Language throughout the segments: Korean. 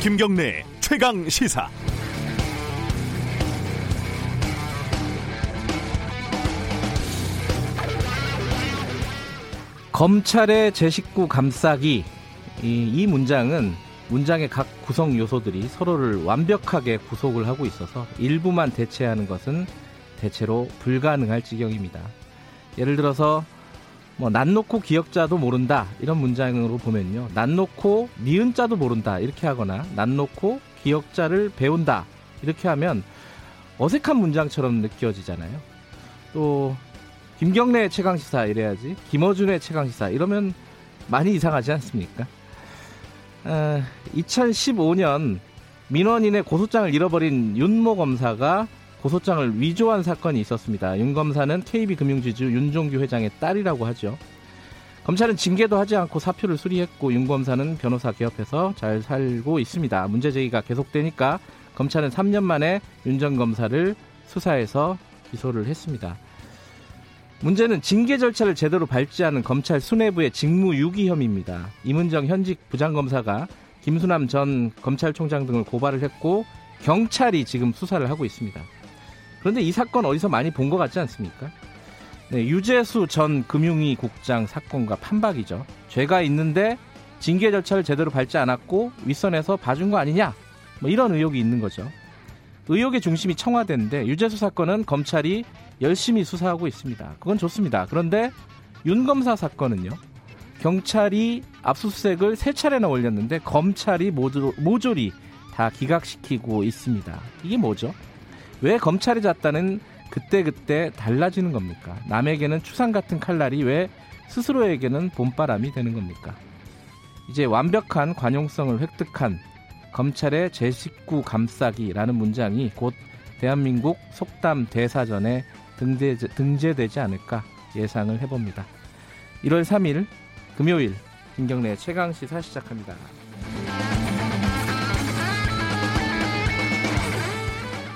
김경래 최강 시사. 검찰의 제 식구 감싸기 이, 이 문장은 문장의 각 구성 요소들이 서로를 완벽하게 구속을 하고 있어서 일부만 대체하는 것은 대체로 불가능할 지경입니다. 예를 들어서 뭐 난 놓고 기억자도 모른다 이런 문장으로 보면요. 난 놓고 니은 자도 모른다 이렇게 하거나 난 놓고 기억자를 배운다 이렇게 하면 어색한 문장처럼 느껴지잖아요. 또 김경래 최강 시사 이래야지 김어준의 최강 시사 이러면 많이 이상하지 않습니까? 어, 2015년 민원인의 고소장을 잃어버린 윤모 검사가 고소장을 위조한 사건이 있었습니다. 윤 검사는 KB금융지주 윤종규 회장의 딸이라고 하죠. 검찰은 징계도 하지 않고 사표를 수리했고 윤 검사는 변호사 개업해서 잘 살고 있습니다. 문제 제기가 계속되니까 검찰은 3년 만에 윤 전 검사를 수사해서 기소를 했습니다. 문제는 징계 절차를 제대로 밟지 않은 검찰 수뇌부의 직무 유기 혐의입니다. 이문정 현직 부장검사가 김수남 전 검찰총장 등을 고발을 했고 경찰이 지금 수사를 하고 있습니다. 그런데 이 사건 어디서 많이 본 것 같지 않습니까? 네, 유재수 전 금융위 국장 사건과 판박이죠. 죄가 있는데 징계 절차를 제대로 밟지 않았고 윗선에서 봐준 거 아니냐? 뭐 이런 의혹이 있는 거죠. 의혹의 중심이 청와대인데 유재수 사건은 검찰이 열심히 수사하고 있습니다. 그건 좋습니다. 그런데 윤 검사 사건은요. 경찰이 압수수색을 세 차례나 올렸는데 검찰이 모조, 모조리 다 기각시키고 있습니다. 이게 뭐죠? 왜 검찰이 잤다는 그때그때 달라지는 겁니까? 남에게는 추상 같은 칼날이 왜 스스로에게는 봄바람이 되는 겁니까? 이제 완벽한 관용성을 획득한 검찰의 제 식구 감싸기라는 문장이 곧 대한민국 속담 대사전에 등재, 등재되지 않을까 예상을 해봅니다. 1월 3일 금요일 김경래 최강 시사 시작합니다.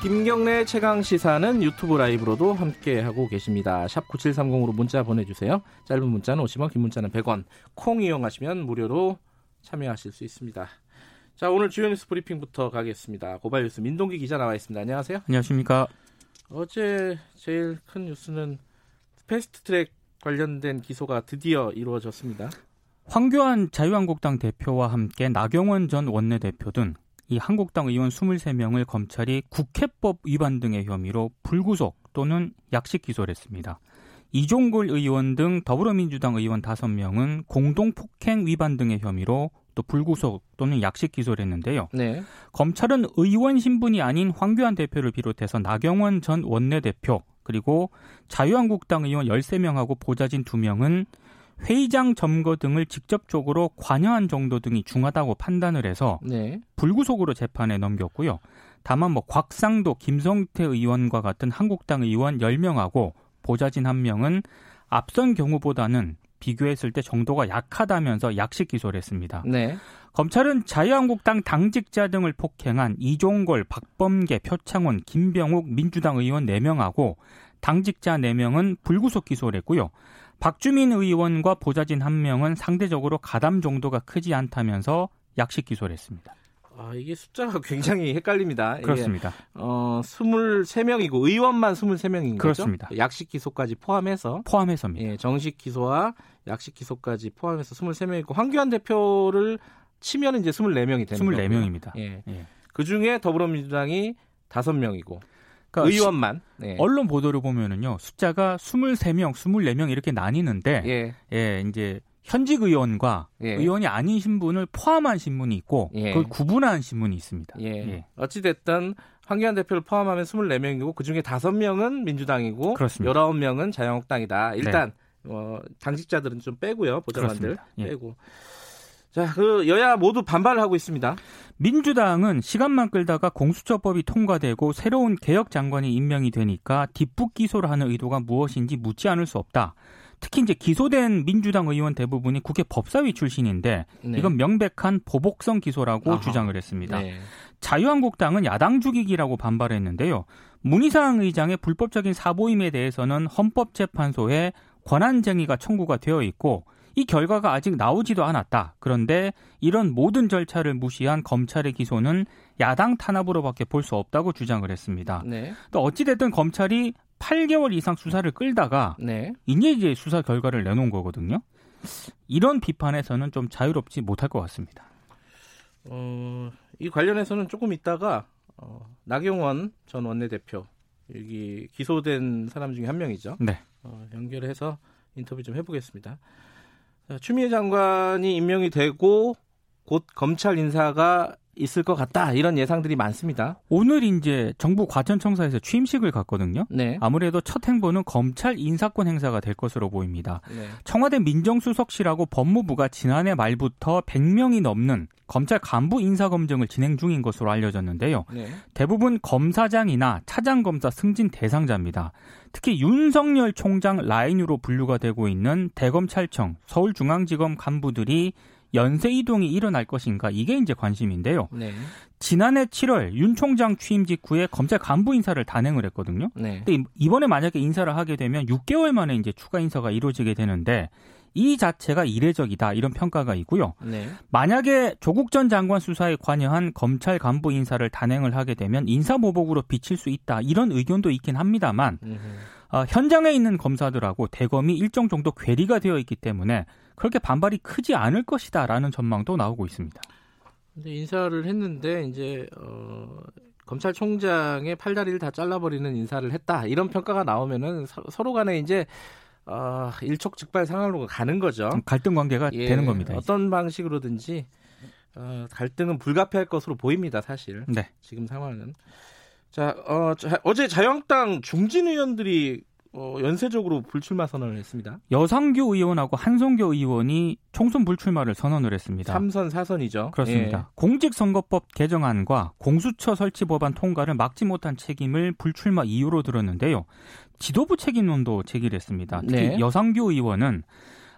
김경래 최강 시사는 유튜브 라이브로도 함께 하고 계십니다. 샵 9730으로 문자 보내주세요. 짧은 문자는 50원, 긴 문자는 100원. 콩 이용하시면 무료로 참여하실 수 있습니다. 자, 오늘 주요 뉴스 브리핑부터 가겠습니다. 고발 뉴스 민동기 기자 나와 있습니다. 안녕하세요. 안녕하십니까. 어제 제일 큰 뉴스는 fast track 관련된 기소가 드디어 이루어졌습니다. 황교안 자유한국당 대표와 함께 나경원 전 원내대표 등 이 한국당 의원 23명을 검찰이 국회법 위반 등의 혐의로 불구속 또는 약식 기소를 했습니다. 이종골 의원 등 더불어민주당 의원 5명은 공동폭행 위반 등의 혐의로 또 불구속 또는 약식 기소를 했는데요. 네. 검찰은 의원 신분이 아닌 황교안 대표를 비롯해서 나경원 전 원내대표 그리고 자유한국당 의원 13명하고 보좌진 2명은 회의장 점거 등을 직접적으로 관여한 정도 등이 중하다고 판단을 해서 네. 불구속으로 재판에 넘겼고요. 다만 뭐 곽상도, 김성태 의원과 같은 한국당 의원 10명하고 보좌진 1명은 앞선 경우보다는 비교했을 때 정도가 약하다면서 약식 기소를 했습니다. 네. 검찰은 자유한국당 당직자 등을 폭행한 이종걸, 박범계, 표창원, 김병욱 민주당 의원 4명하고 당직자 4명은 불구속 기소를 했고요. 박주민 의원과 보좌진 한 명은 상대적으로 가담 정도가 크지 않다면서 약식 기소를 했습니다. 아, 이게 숫자가 굉장히 헷갈립니다. 그렇습니다. 어, 23명이고 의원만 23명인 그렇습니다. 거죠? 약식 기소까지 포함해서 포함해서입니다. 예, 정식 기소와 약식 기소까지 포함해서 23명이고 황교안 대표를 치면 이제 24명이 되는 24명입니다. 예. 예. 그중에 더불어민주당이 5명이고 그러니까 의원만 네. 언론 보도를 보면은요 숫자가 23명, 24명 이렇게 나뉘는데 예, 예 이제 현직 의원과 예. 의원이 아닌 신분을 포함한 신문이 있고 예. 그걸 구분한 신문이 있습니다. 예. 예. 어찌 됐든 황교안 대표를 포함하면 24명이고 그중에 5명은 민주당이고 그렇습니다. 19명은 자유한국당이다. 일단 네. 어, 당직자들은 좀 빼고요. 보좌관들 예. 빼고. 자, 그 여야 모두 반발을 하고 있습니다. 민주당은 시간만 끌다가 공수처법이 통과되고 새로운 개혁 장관이 임명이 되니까 뒷북 기소를 하는 의도가 무엇인지 묻지 않을 수 없다. 특히 이제 기소된 민주당 의원 대부분이 국회 법사위 출신인데 네. 이건 명백한 보복성 기소라고 아하. 주장을 했습니다. 네. 자유한국당은 야당 죽이기라고 반발했는데요. 문희상 의장의 불법적인 사보임에 대해서는 헌법재판소에 권한쟁의가 청구가 되어 있고 이 결과가 아직 나오지도 않았다. 그런데 이런 모든 절차를 무시한 검찰의 기소는 야당 탄압으로밖에 볼 수 없다고 주장을 했습니다. 네. 또 어찌됐든 검찰이 8개월 이상 수사를 끌다가 네. 이제 이제 수사 결과를 내놓은 거거든요. 이런 비판에서는 좀 자유롭지 못할 것 같습니다. 어, 이 관련해서는 조금 있다가 어, 나경원 전 원내대표 여기 기소된 사람 중에 한 명이죠. 네. 어, 연결해서 인터뷰 좀 해보겠습니다. 자, 추미애 장관이 임명이 되고 곧 검찰 인사가 있을 것 같다 이런 예상들이 많습니다. 오늘 이제 정부 과천청사에서 취임식을 갔거든요. 네. 아무래도 첫 행보는 검찰 인사권 행사가 될 것으로 보입니다. 네. 청와대 민정수석실하고 법무부가 지난해 말부터 100명이 넘는 검찰 간부 인사 검증을 진행 중인 것으로 알려졌는데요. 네. 대부분 검사장이나 차장 검사 승진 대상자입니다. 특히 윤석열 총장 라인으로 분류가 되고 있는 대검찰청, 서울중앙지검 간부들이 연쇄 이동이 일어날 것인가 이게 이제 관심인데요. 네. 지난해 7월 윤 총장 취임 직후에 검찰 간부 인사를 단행을 했거든요. 네. 근데 이번에 만약에 인사를 하게 되면 6개월 만에 이제 추가 인사가 이루어지게 되는데 이 자체가 이례적이다 이런 평가가 있고요. 네. 만약에 조국 전 장관 수사에 관여한 검찰 간부 인사를 단행을 하게 되면 인사보복으로 비칠 수 있다 이런 의견도 있긴 합니다만 어, 현장에 있는 검사들하고 대검이 일정 정도 괴리가 되어 있기 때문에 그렇게 반발이 크지 않을 것이다라는 전망도 나오고 있습니다. 근데 인사를 했는데 이제 어, 검찰총장의 팔다리를 다 잘라버리는 인사를 했다 이런 평가가 나오면은 서, 로 간에 이제 어, 일촉즉발 상황으로 가는 거죠. 갈등 관계가 예, 되는 겁니다. 어떤 방식으로든지 어, 갈등은 불가피할 것으로 보입니다. 사실 네. 지금 상황은. 자, 어, 자, 어제 자유한국당 중진 의원들이 어, 연쇄적으로 불출마 선언을 했습니다. 여상규 의원하고 한성교 의원이 총선 불출마를 선언을 했습니다. 3선 4선이죠. 그렇습니다. 예. 공직선거법 개정안과 공수처 설치 법안 통과를 막지 못한 책임을 불출마 이유로 들었는데요. 지도부 책임론도 제기했습니다. 특히 네. 여상규 의원은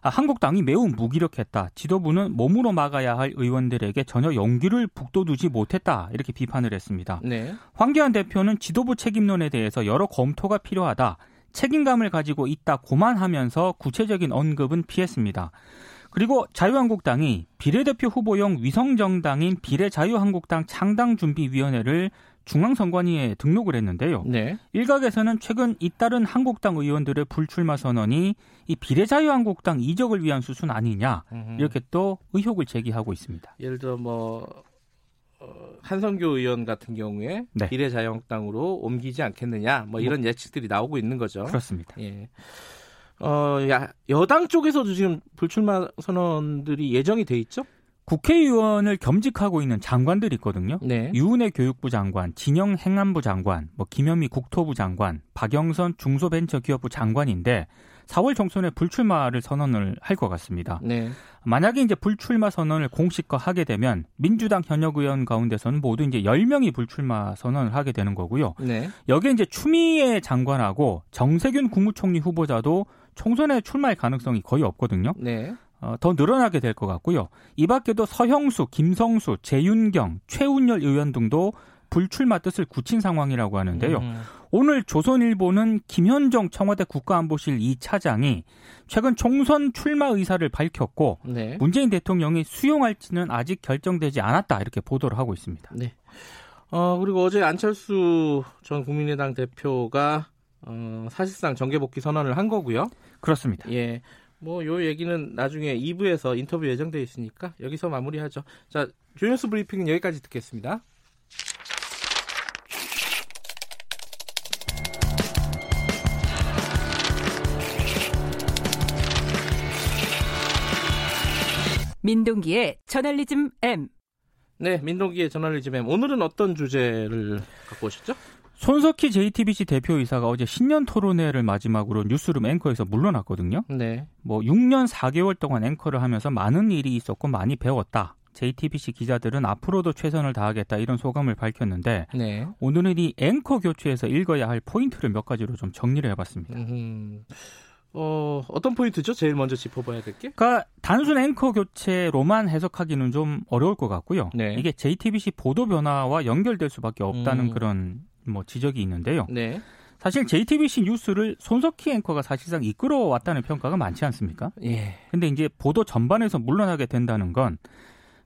아, 한국당이 매우 무기력했다. 지도부는 몸으로 막아야 할 의원들에게 전혀 용기를 북돋우지 못했다. 이렇게 비판을 했습니다. 네. 황교안 대표는 지도부 책임론에 대해서 여러 검토가 필요하다. 책임감을 가지고 있다 고만하면서 구체적인 언급은 피했습니다. 그리고 자유한국당이 비례대표 후보용 위성정당인 비례자유한국당 창당준비위원회를 중앙선관위에 등록을 했는데요. 네. 일각에서는 최근 잇따른 한국당 의원들의 불출마 선언이 이 비례자유한국당 이적을 위한 수순 아니냐 이렇게 또 의혹을 제기하고 있습니다. 예를 들어 뭐 어, 한성교 의원 같은 경우에 네. 비례자유한국당으로 옮기지 않겠느냐 뭐 이런 뭐, 예측들이 나오고 있는 거죠. 그렇습니다. 예. 어, 야, 여당 쪽에서도 지금 불출마 선언들이 예정이 돼 있죠? 국회의원을 겸직하고 있는 장관들이 있거든요. 네. 유은혜 교육부 장관, 진영 행안부 장관, 뭐 김현미 국토부 장관, 박영선 중소벤처기업부 장관인데 4월 총선에 불출마를 선언을 할 것 같습니다. 네. 만약에 이제 불출마 선언을 공식화하게 되면 민주당 현역 의원 가운데서는 모두 이제 10명이 불출마 선언을 하게 되는 거고요. 네. 여기에 이제 추미애 장관하고 정세균 국무총리 후보자도 총선에 출마할 가능성이 거의 없거든요. 네. 어, 더 늘어나게 될 것 같고요. 이 밖에도 서형수, 김성수, 재윤경, 최운열 의원 등도 불출마 뜻을 굳힌 상황이라고 하는데요. 음. 오늘 조선일보는 김현정 청와대 국가안보실 2차장이 최근 총선 출마 의사를 밝혔고 네. 문재인 대통령이 수용할지는 아직 결정되지 않았다 이렇게 보도를 하고 있습니다. 네. 어, 그리고 어제 안철수 전 국민의당 대표가 어, 사실상 정계 복귀 선언을 한 거고요. 그렇습니다. 예. 뭐 요 얘기는 나중에 2부에서 인터뷰 예정돼 있으니까 여기서 마무리하죠. 자, 조연스 브리핑은 여기까지 듣겠습니다. 민동기의 저널리즘 M. 네, 민동기의 저널리즘 M. 오늘은 어떤 주제를 갖고 오셨죠? 손석희 JTBC 대표이사가 어제 신년 토론회를 마지막으로 뉴스룸 앵커에서 물러났거든요. 네. 뭐 6년 4개월 동안 앵커를 하면서 많은 일이 있었고 많이 배웠다. JTBC 기자들은 앞으로도 최선을 다하겠다 이런 소감을 밝혔는데 네. 오늘은 이 앵커 교체에서 읽어야 할 포인트를 몇 가지로 좀 정리를 해봤습니다. 음. 어, 어떤 포인트죠? 제일 먼저 짚어봐야 될 게? 그러니까 단순 앵커 교체로만 해석하기는 좀 어려울 것 같고요. 네. 이게 JTBC 보도 변화와 연결될 수밖에 없다는 음. 그런 뭐 지적이 있는데요. 네. 사실 JTBC 뉴스를 손석희 앵커가 사실상 이끌어왔다는 평가가 많지 않습니까? 예. 근데 이제 보도 전반에서 물러나게 된다는 건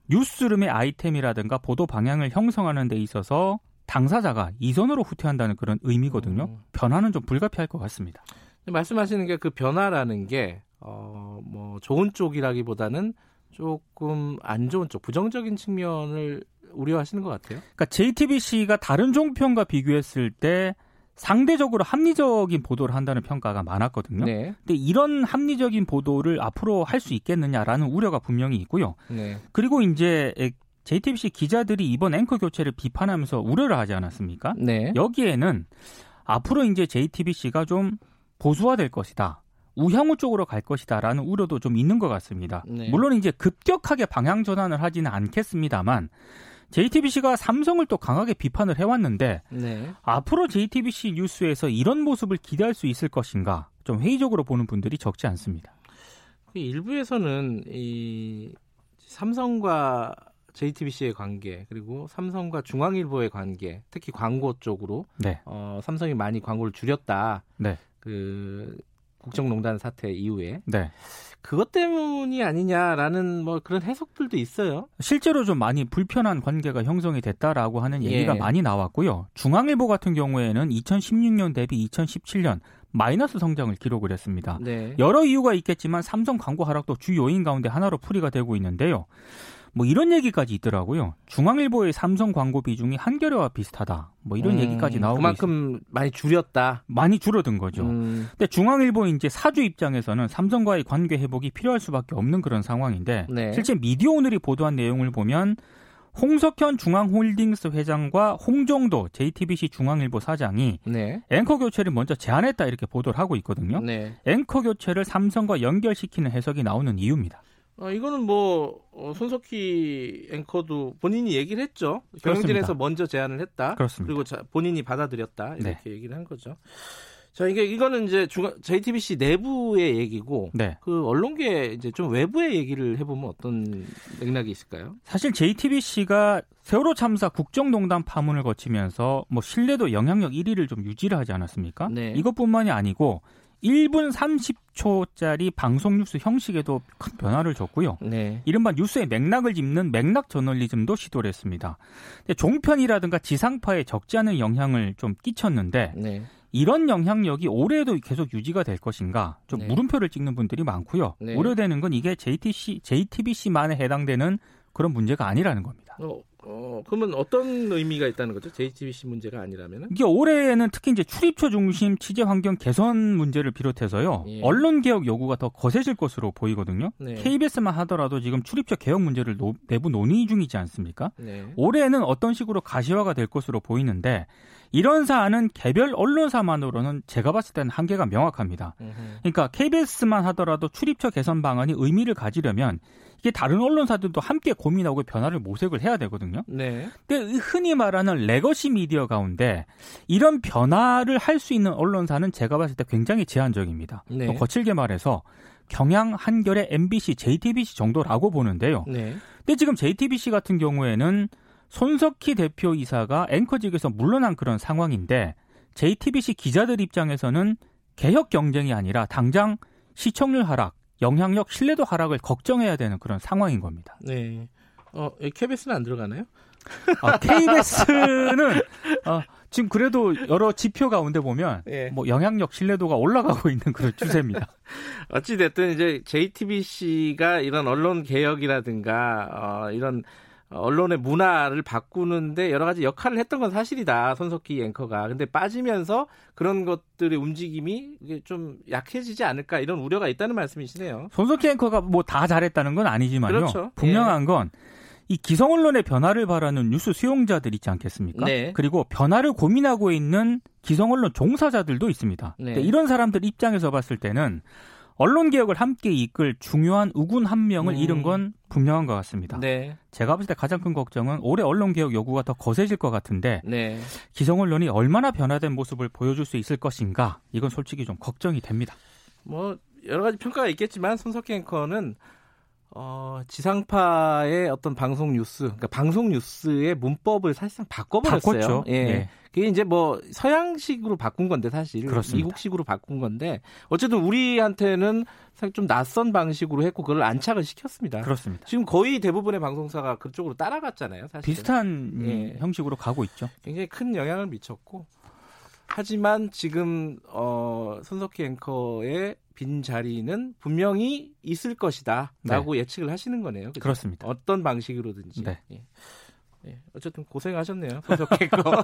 뉴스룸의 아이템이라든가 보도 방향을 형성하는 데 있어서 당사자가 이선으로 후퇴한다는 그런 의미거든요. 음. 변화는 좀 불가피할 것 같습니다. 말씀하시는 게 그 변화라는 게, 어, 뭐, 좋은 쪽이라기보다는 조금 안 좋은 쪽, 부정적인 측면을 우려하시는 것 같아요. 그러니까 JTBC가 다른 종편과 비교했을 때 상대적으로 합리적인 보도를 한다는 평가가 많았거든요. 네. 근데 이런 합리적인 보도를 앞으로 할 수 있겠느냐라는 우려가 분명히 있고요. 네. 그리고 이제 JTBC 기자들이 이번 앵커 교체를 비판하면서 우려를 하지 않았습니까? 네. 여기에는 앞으로 이제 JTBC가 좀 보수화될 것이다. 우향우 쪽으로 갈 것이다라는 우려도 좀 있는 것 같습니다. 네. 물론 이제 급격하게 방향 전환을 하지는 않겠습니다만 JTBC가 삼성을 또 강하게 비판을 해왔는데 네. 앞으로 JTBC 뉴스에서 이런 모습을 기대할 수 있을 것인가 좀 회의적으로 보는 분들이 적지 않습니다. 그 일부에서는 이 삼성과 JTBC의 관계 그리고 삼성과 중앙일보의 관계 특히 광고 쪽으로 네. 어, 삼성이 많이 광고를 줄였다. 네. 그 국정농단 사태 이후에 네. 그것 때문이 아니냐라는 뭐 그런 해석들도 있어요. 실제로 좀 많이 불편한 관계가 형성이 됐다라고 하는 얘기가 예. 많이 나왔고요. 중앙일보 같은 경우에는 2016년 대비 2017년 마이너스 성장을 기록을 했습니다. 네. 여러 이유가 있겠지만 삼성 광고 하락도 주 요인 가운데 하나로 풀이가 되고 있는데요. 뭐 이런 얘기까지 있더라고요. 중앙일보의 삼성 광고 비중이 한겨레와 비슷하다. 뭐 이런 음, 얘기까지 나오고 그만큼 많이 줄였다. 있- 많이 줄어든 거죠. 음, 근데 중앙일보 이제 사주 입장에서는 삼성과의 관계 회복이 필요할 수밖에 없는 그런 상황인데 네. 실제 미디어 오늘이 보도한 내용을 보면 홍석현 중앙홀딩스 회장과 홍정도 JTBC 중앙일보 사장이 네. 앵커 교체를 먼저 제안했다 이렇게 보도를 하고 있거든요. 네. 앵커 교체를 삼성과 연결시키는 해석이 나오는 이유입니다. 어, 이거는 뭐 어, 손석희 앵커도 본인이 얘기를 했죠. 경영진에서. 먼저 제안을 했다. 그렇습니다. 그리고 자, 본인이 받아들였다 이렇게 네. 얘기를 한 거죠. 자 이게 이거는 이제 중앙 JTBC 내부의 얘기고 네. 그 언론계 이제 좀 외부의 얘기를 해보면 어떤 맥락이 있을까요? 사실 JTBC가 세월호 참사 국정농단 파문을 거치면서 뭐 신뢰도 영향력 1위를 좀 유지를 하지 않았습니까? 네. 이것뿐만이 아니고 1분 30초짜리 방송 뉴스 형식에도 큰 변화를 줬고요. 네. 이른바 뉴스의 맥락을 짚는 맥락 저널리즘도 시도를 했습니다. 근데 종편이라든가 지상파에 적지 않은 영향을 좀 끼쳤는데 네. 이런 영향력이 올해도 계속 유지가 될 것인가 좀 네. 물음표를 찍는 분들이 많고요. 네. 우려되는 건 이게 JTC, JTBC만에 해당되는 그런 문제가 아니라는 겁니다. 어, 어, 그러면 어떤 의미가 있다는 거죠? JTBC 문제가 아니라면은? 이게 올해에는 특히 이제 출입처 중심 취재 환경 개선 문제를 비롯해서요. 예. 언론 개혁 요구가 더 거세질 것으로 보이거든요. 네. KBS만 하더라도 지금 출입처 개혁 문제를 노- 내부 논의 중이지 않습니까? 네. 올해에는 어떤 식으로 가시화가 될 것으로 보이는데 이런 사안은 개별 언론사만으로는 제가 봤을 때는 한계가 명확합니다. 음흠. 그러니까 KBS만 하더라도 출입처 개선 방안이 의미를 가지려면 이게 다른 언론사들도 함께 고민하고 변화를 모색을 해야 되거든요. 네. 근데 흔히 말하는 legacy 미디어 가운데 이런 변화를 할 수 있는 언론사는 제가 봤을 때 굉장히 제한적입니다. 네. 더 거칠게 말해서 경향, 한겨레, MBC, JTBC 정도라고 보는데요. 네. 근데 지금 JTBC 같은 경우에는 손석희 대표이사가 앵커직에서 물러난 그런 상황인데 JTBC 기자들 입장에서는 개혁 경쟁이 아니라 당장 시청률 하락, 영향력, 신뢰도 하락을 걱정해야 되는 그런 상황인 겁니다. 네. 어, KBS는 안 들어가나요? 아, KBS는 아, 지금 그래도 여러 지표 가운데 보면 예. 뭐 영향력, 신뢰도가 올라가고 있는 그런 추세입니다. 어찌 됐든 이제 JTBC가 이런 언론 개혁이라든가 어, 이런 언론의 문화를 바꾸는데 여러 가지 역할을 했던 건 사실이다. 손석희 앵커가. 근데 빠지면서 그런 것들의 움직임이 좀 약해지지 않을까 이런 우려가 있다는 말씀이시네요. 손석희 앵커가 뭐 다 잘했다는 건 아니지만요. 그렇죠. 분명한 건이 기성 언론의 변화를 바라는 뉴스 수용자들 있지 않겠습니까? 네. 그리고 변화를 고민하고 있는 기성 언론 종사자들도 있습니다. 네. 이런 사람들 입장에서 봤을 때는 언론 개혁을 함께 이끌 중요한 우군 한 명을 음. 잃은 건 분명한 것 같습니다. 네. 제가 봤을 때 가장 큰 걱정은 올해 언론 개혁 요구가 더 거세질 것 같은데 네. 기성 언론이 얼마나 변화된 모습을 보여줄 수 있을 것인가 이건 솔직히 좀 걱정이 됩니다. 뭐 여러 가지 평가가 있겠지만 손석희 앵커는 어, 지상파의 어떤 방송 뉴스, 그러니까 방송 뉴스의 문법을 사실상 바꿔버렸어요. 바꿨죠. 예. 네. 그게 이제 뭐 서양식으로 바꾼 건데 사실 그렇습니다. 미국식으로 바꾼 건데 어쨌든 우리한테는 사실 좀 낯선 방식으로 했고 그걸 안착을 시켰습니다. 그렇습니다. 지금 거의 대부분의 방송사가 그쪽으로 따라갔잖아요. 사실 비슷한 예. 형식으로 가고 있죠. 굉장히 큰 영향을 미쳤고 하지만 지금 어, 손석희 앵커의 빈 자리는 분명히 있을 것이다라고 예측을 하시는 거네요. 그죠? 그렇습니다. 어떤 방식으로든지. 네. 예. 예. 어쨌든 고생하셨네요. 손석희 앵커.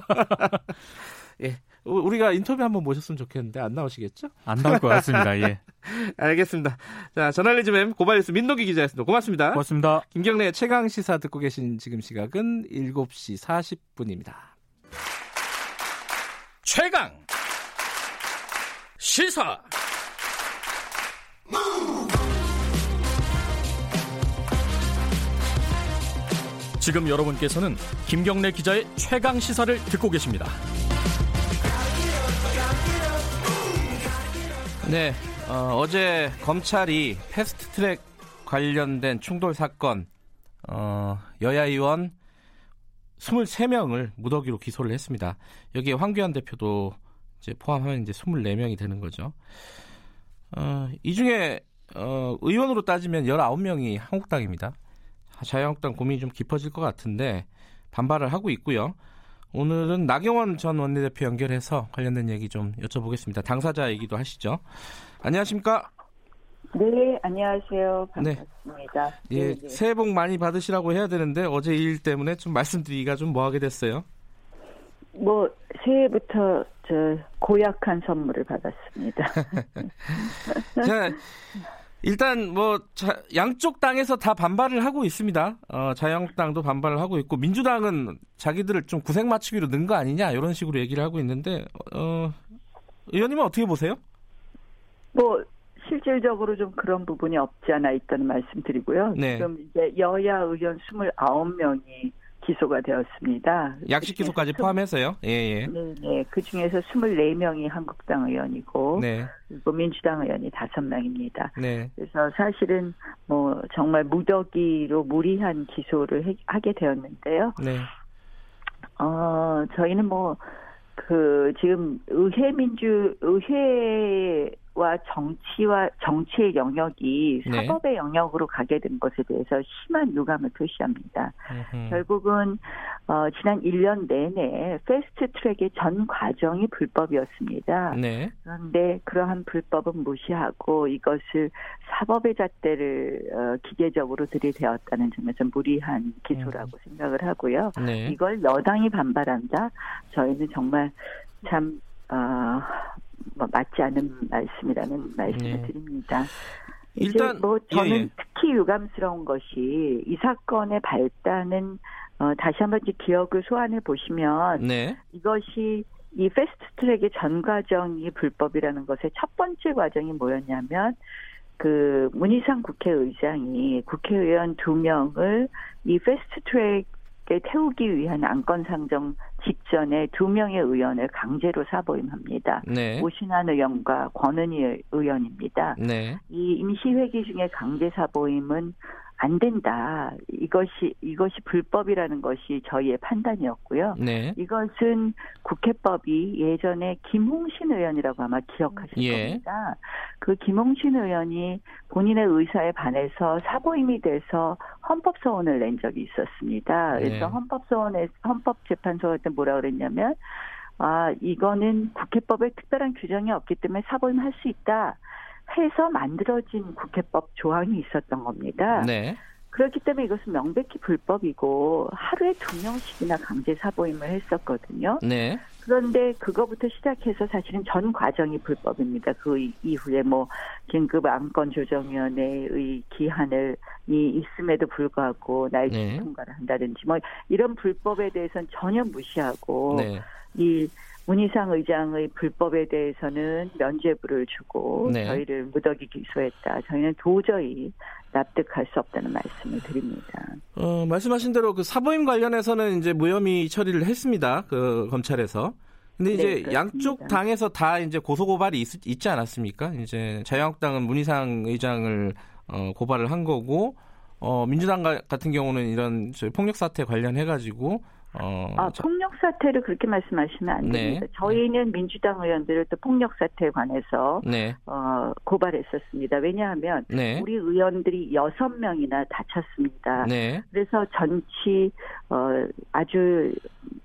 예. 우- 우리가 인터뷰 한번 모셨으면 좋겠는데 안 나오시겠죠? 안 나올 것 같습니다. 예. 알겠습니다. 자, 저널리즘 M 고발뉴스 민노기 기자였습니다. 고맙습니다. 고맙습니다. 김경래 최강 시사 듣고 계신 지금 시각은 7시 40분입니다. 최강 시사 지금 여러분께서는 김경래 기자의 최강 시사를 듣고 계십니다. 네, 어, 제 검찰이 패스트트랙 관련된 충돌 사건 어, 여야 의원 23명을 무더기로 기소를 했습니다. 여기에 황교안 대표도 이제 포함하면 이제 24명이 되는 거죠. 어, 이 중에 어, 의원으로 따지면 19명이 한국당입니다. 자유한국당 고민이 좀 깊어질 것 같은데 반발을 하고 있고요. 오늘은 나경원 전 원내대표 연결해서 관련된 얘기 좀 여쭤보겠습니다. 당사자 얘기도 하시죠. 안녕하십니까? 네, 안녕하세요. 네. 반갑습니다. 예, 네, 네. 새해 복 많이 받으시라고 해야 되는데 어제 일 때문에 좀 말씀드리기가 좀 뭐하게 됐어요. 뭐 새해부터 저 고약한 선물을 받았습니다. 자, 일단 뭐 자- 양쪽 당에서 다 반발을 하고 있습니다. 어, 자유한국당도 반발을 하고 있고 민주당은 자기들을 좀 구색 맞추기로 는 거 아니냐 이런 식으로 얘기를 하고 있는데 어, 의원님은 어떻게 보세요? 뭐 실질적으로 좀 그런 부분이 없지 않아 있다는 말씀드리고요. 네. 지금 이제 여야 의원 29명이 기소가 되었습니다. 약식 기소까지 포함해서요. 예, 예. 스- 네, 네. 그 중에서 24명이 한국당 의원이고 네, 그리고 민주당 의원이 5명입니다. 네, 그래서 사실은 뭐 정말 무더기로 무리한 기소를 해- 하게 되었는데요. 네, 어, 저희는 뭐, 그, 지금 의회 민주, 의회 와 정치와, 정치의 영역이 네. 사법의 영역으로 가게 된 것에 대해서 심한 유감을 표시합니다. 음흠. 결국은, 어, 지난 1년 내내 패스트 트랙의 전 과정이 불법이었습니다. 네, 그런데 그러한 불법은 무시하고 이것을 사법의 잣대를 어, 기계적으로 들이대었다는 점에서 무리한 기소라고 생각을 하고요. 네. 이걸 여당이 반발한다. 저희는 정말 참 어, 뭐 맞지 않은 말씀이라는 말씀을 네. 드립니다. 일단 뭐 저는 예, 예. 특히 유감스러운 것이 이 사건의 발단은 어, 다시 한번 기억을 소환해 보시면 네, 이것이 이 패스트트랙의 전 과정이 불법이라는 것의 첫 번째 과정이 뭐였냐면 그 문희상 국회의장이 국회의원 두 명을 이 패스트트랙 에 태우기 위한 안건 상정 직전에 두 명의 의원을 강제로 사보임합니다. 네, 오신환 의원과 권은희 의원입니다. 네, 이 임시회기 중에 강제 사보임은 안 된다. 이것이 이것이 불법이라는 것이 저희의 판단이었고요. 네, 이것은 국회법이 예전에 김홍신 의원이라고 아마 기억하실 예. 겁니다. 그 김홍신 의원이 본인의 의사에 반해서 사보임이 돼서 헌법 소원을 낸 적이 있었습니다. 그래서 네. 헌법 소원에 헌법 재판소한테 뭐라 그랬냐면 아 이거는 국회법에 특별한 규정이 없기 때문에 사보임 할 수 있다. 해서 만들어진 국회법 조항이 있었던 겁니다. 네, 그렇기 때문에 이것은 명백히 불법이고 하루에 두 명씩이나 강제 사보임을 했었거든요. 네, 그런데 그거부터 시작해서 사실은 전 과정이 불법입니다. 그 이- 이후에 뭐 긴급 안건 조정위원회의 기한을 이 있음에도 불구하고 날짜 네. 통과를 한다든지 뭐 이런 불법에 대해서는 전혀 무시하고 네, 이 문희상 의장의 불법에 대해서는 면죄부를 주고 네. 저희를 무더기 기소했다. 저희는 도저히 납득할 수 없다는 말씀을 드립니다. 어, 말씀하신 대로 그 사보임 관련해서는 이제 무혐의 처리를 했습니다. 그 검찰에서. 근데 이제 네. 양쪽 당에서 다 이제 고소 고발이 있, 있지 않았습니까? 이제 자유한국당은 문희상 의장을 어, 고발을 한 거고 어, 민주당 같은 경우는 이런 폭력 사태 관련해 가지고 어, 아, 저, 폭력 사태를 그렇게 말씀하시면 안 네. 됩니다. 저희는 민주당 의원들을 또 폭력 사태에 관해서 네, 어, 고발했었습니다. 왜냐하면 네, 우리 의원들이 여섯 명이나 다쳤습니다. 네, 그래서 전치 어, 아주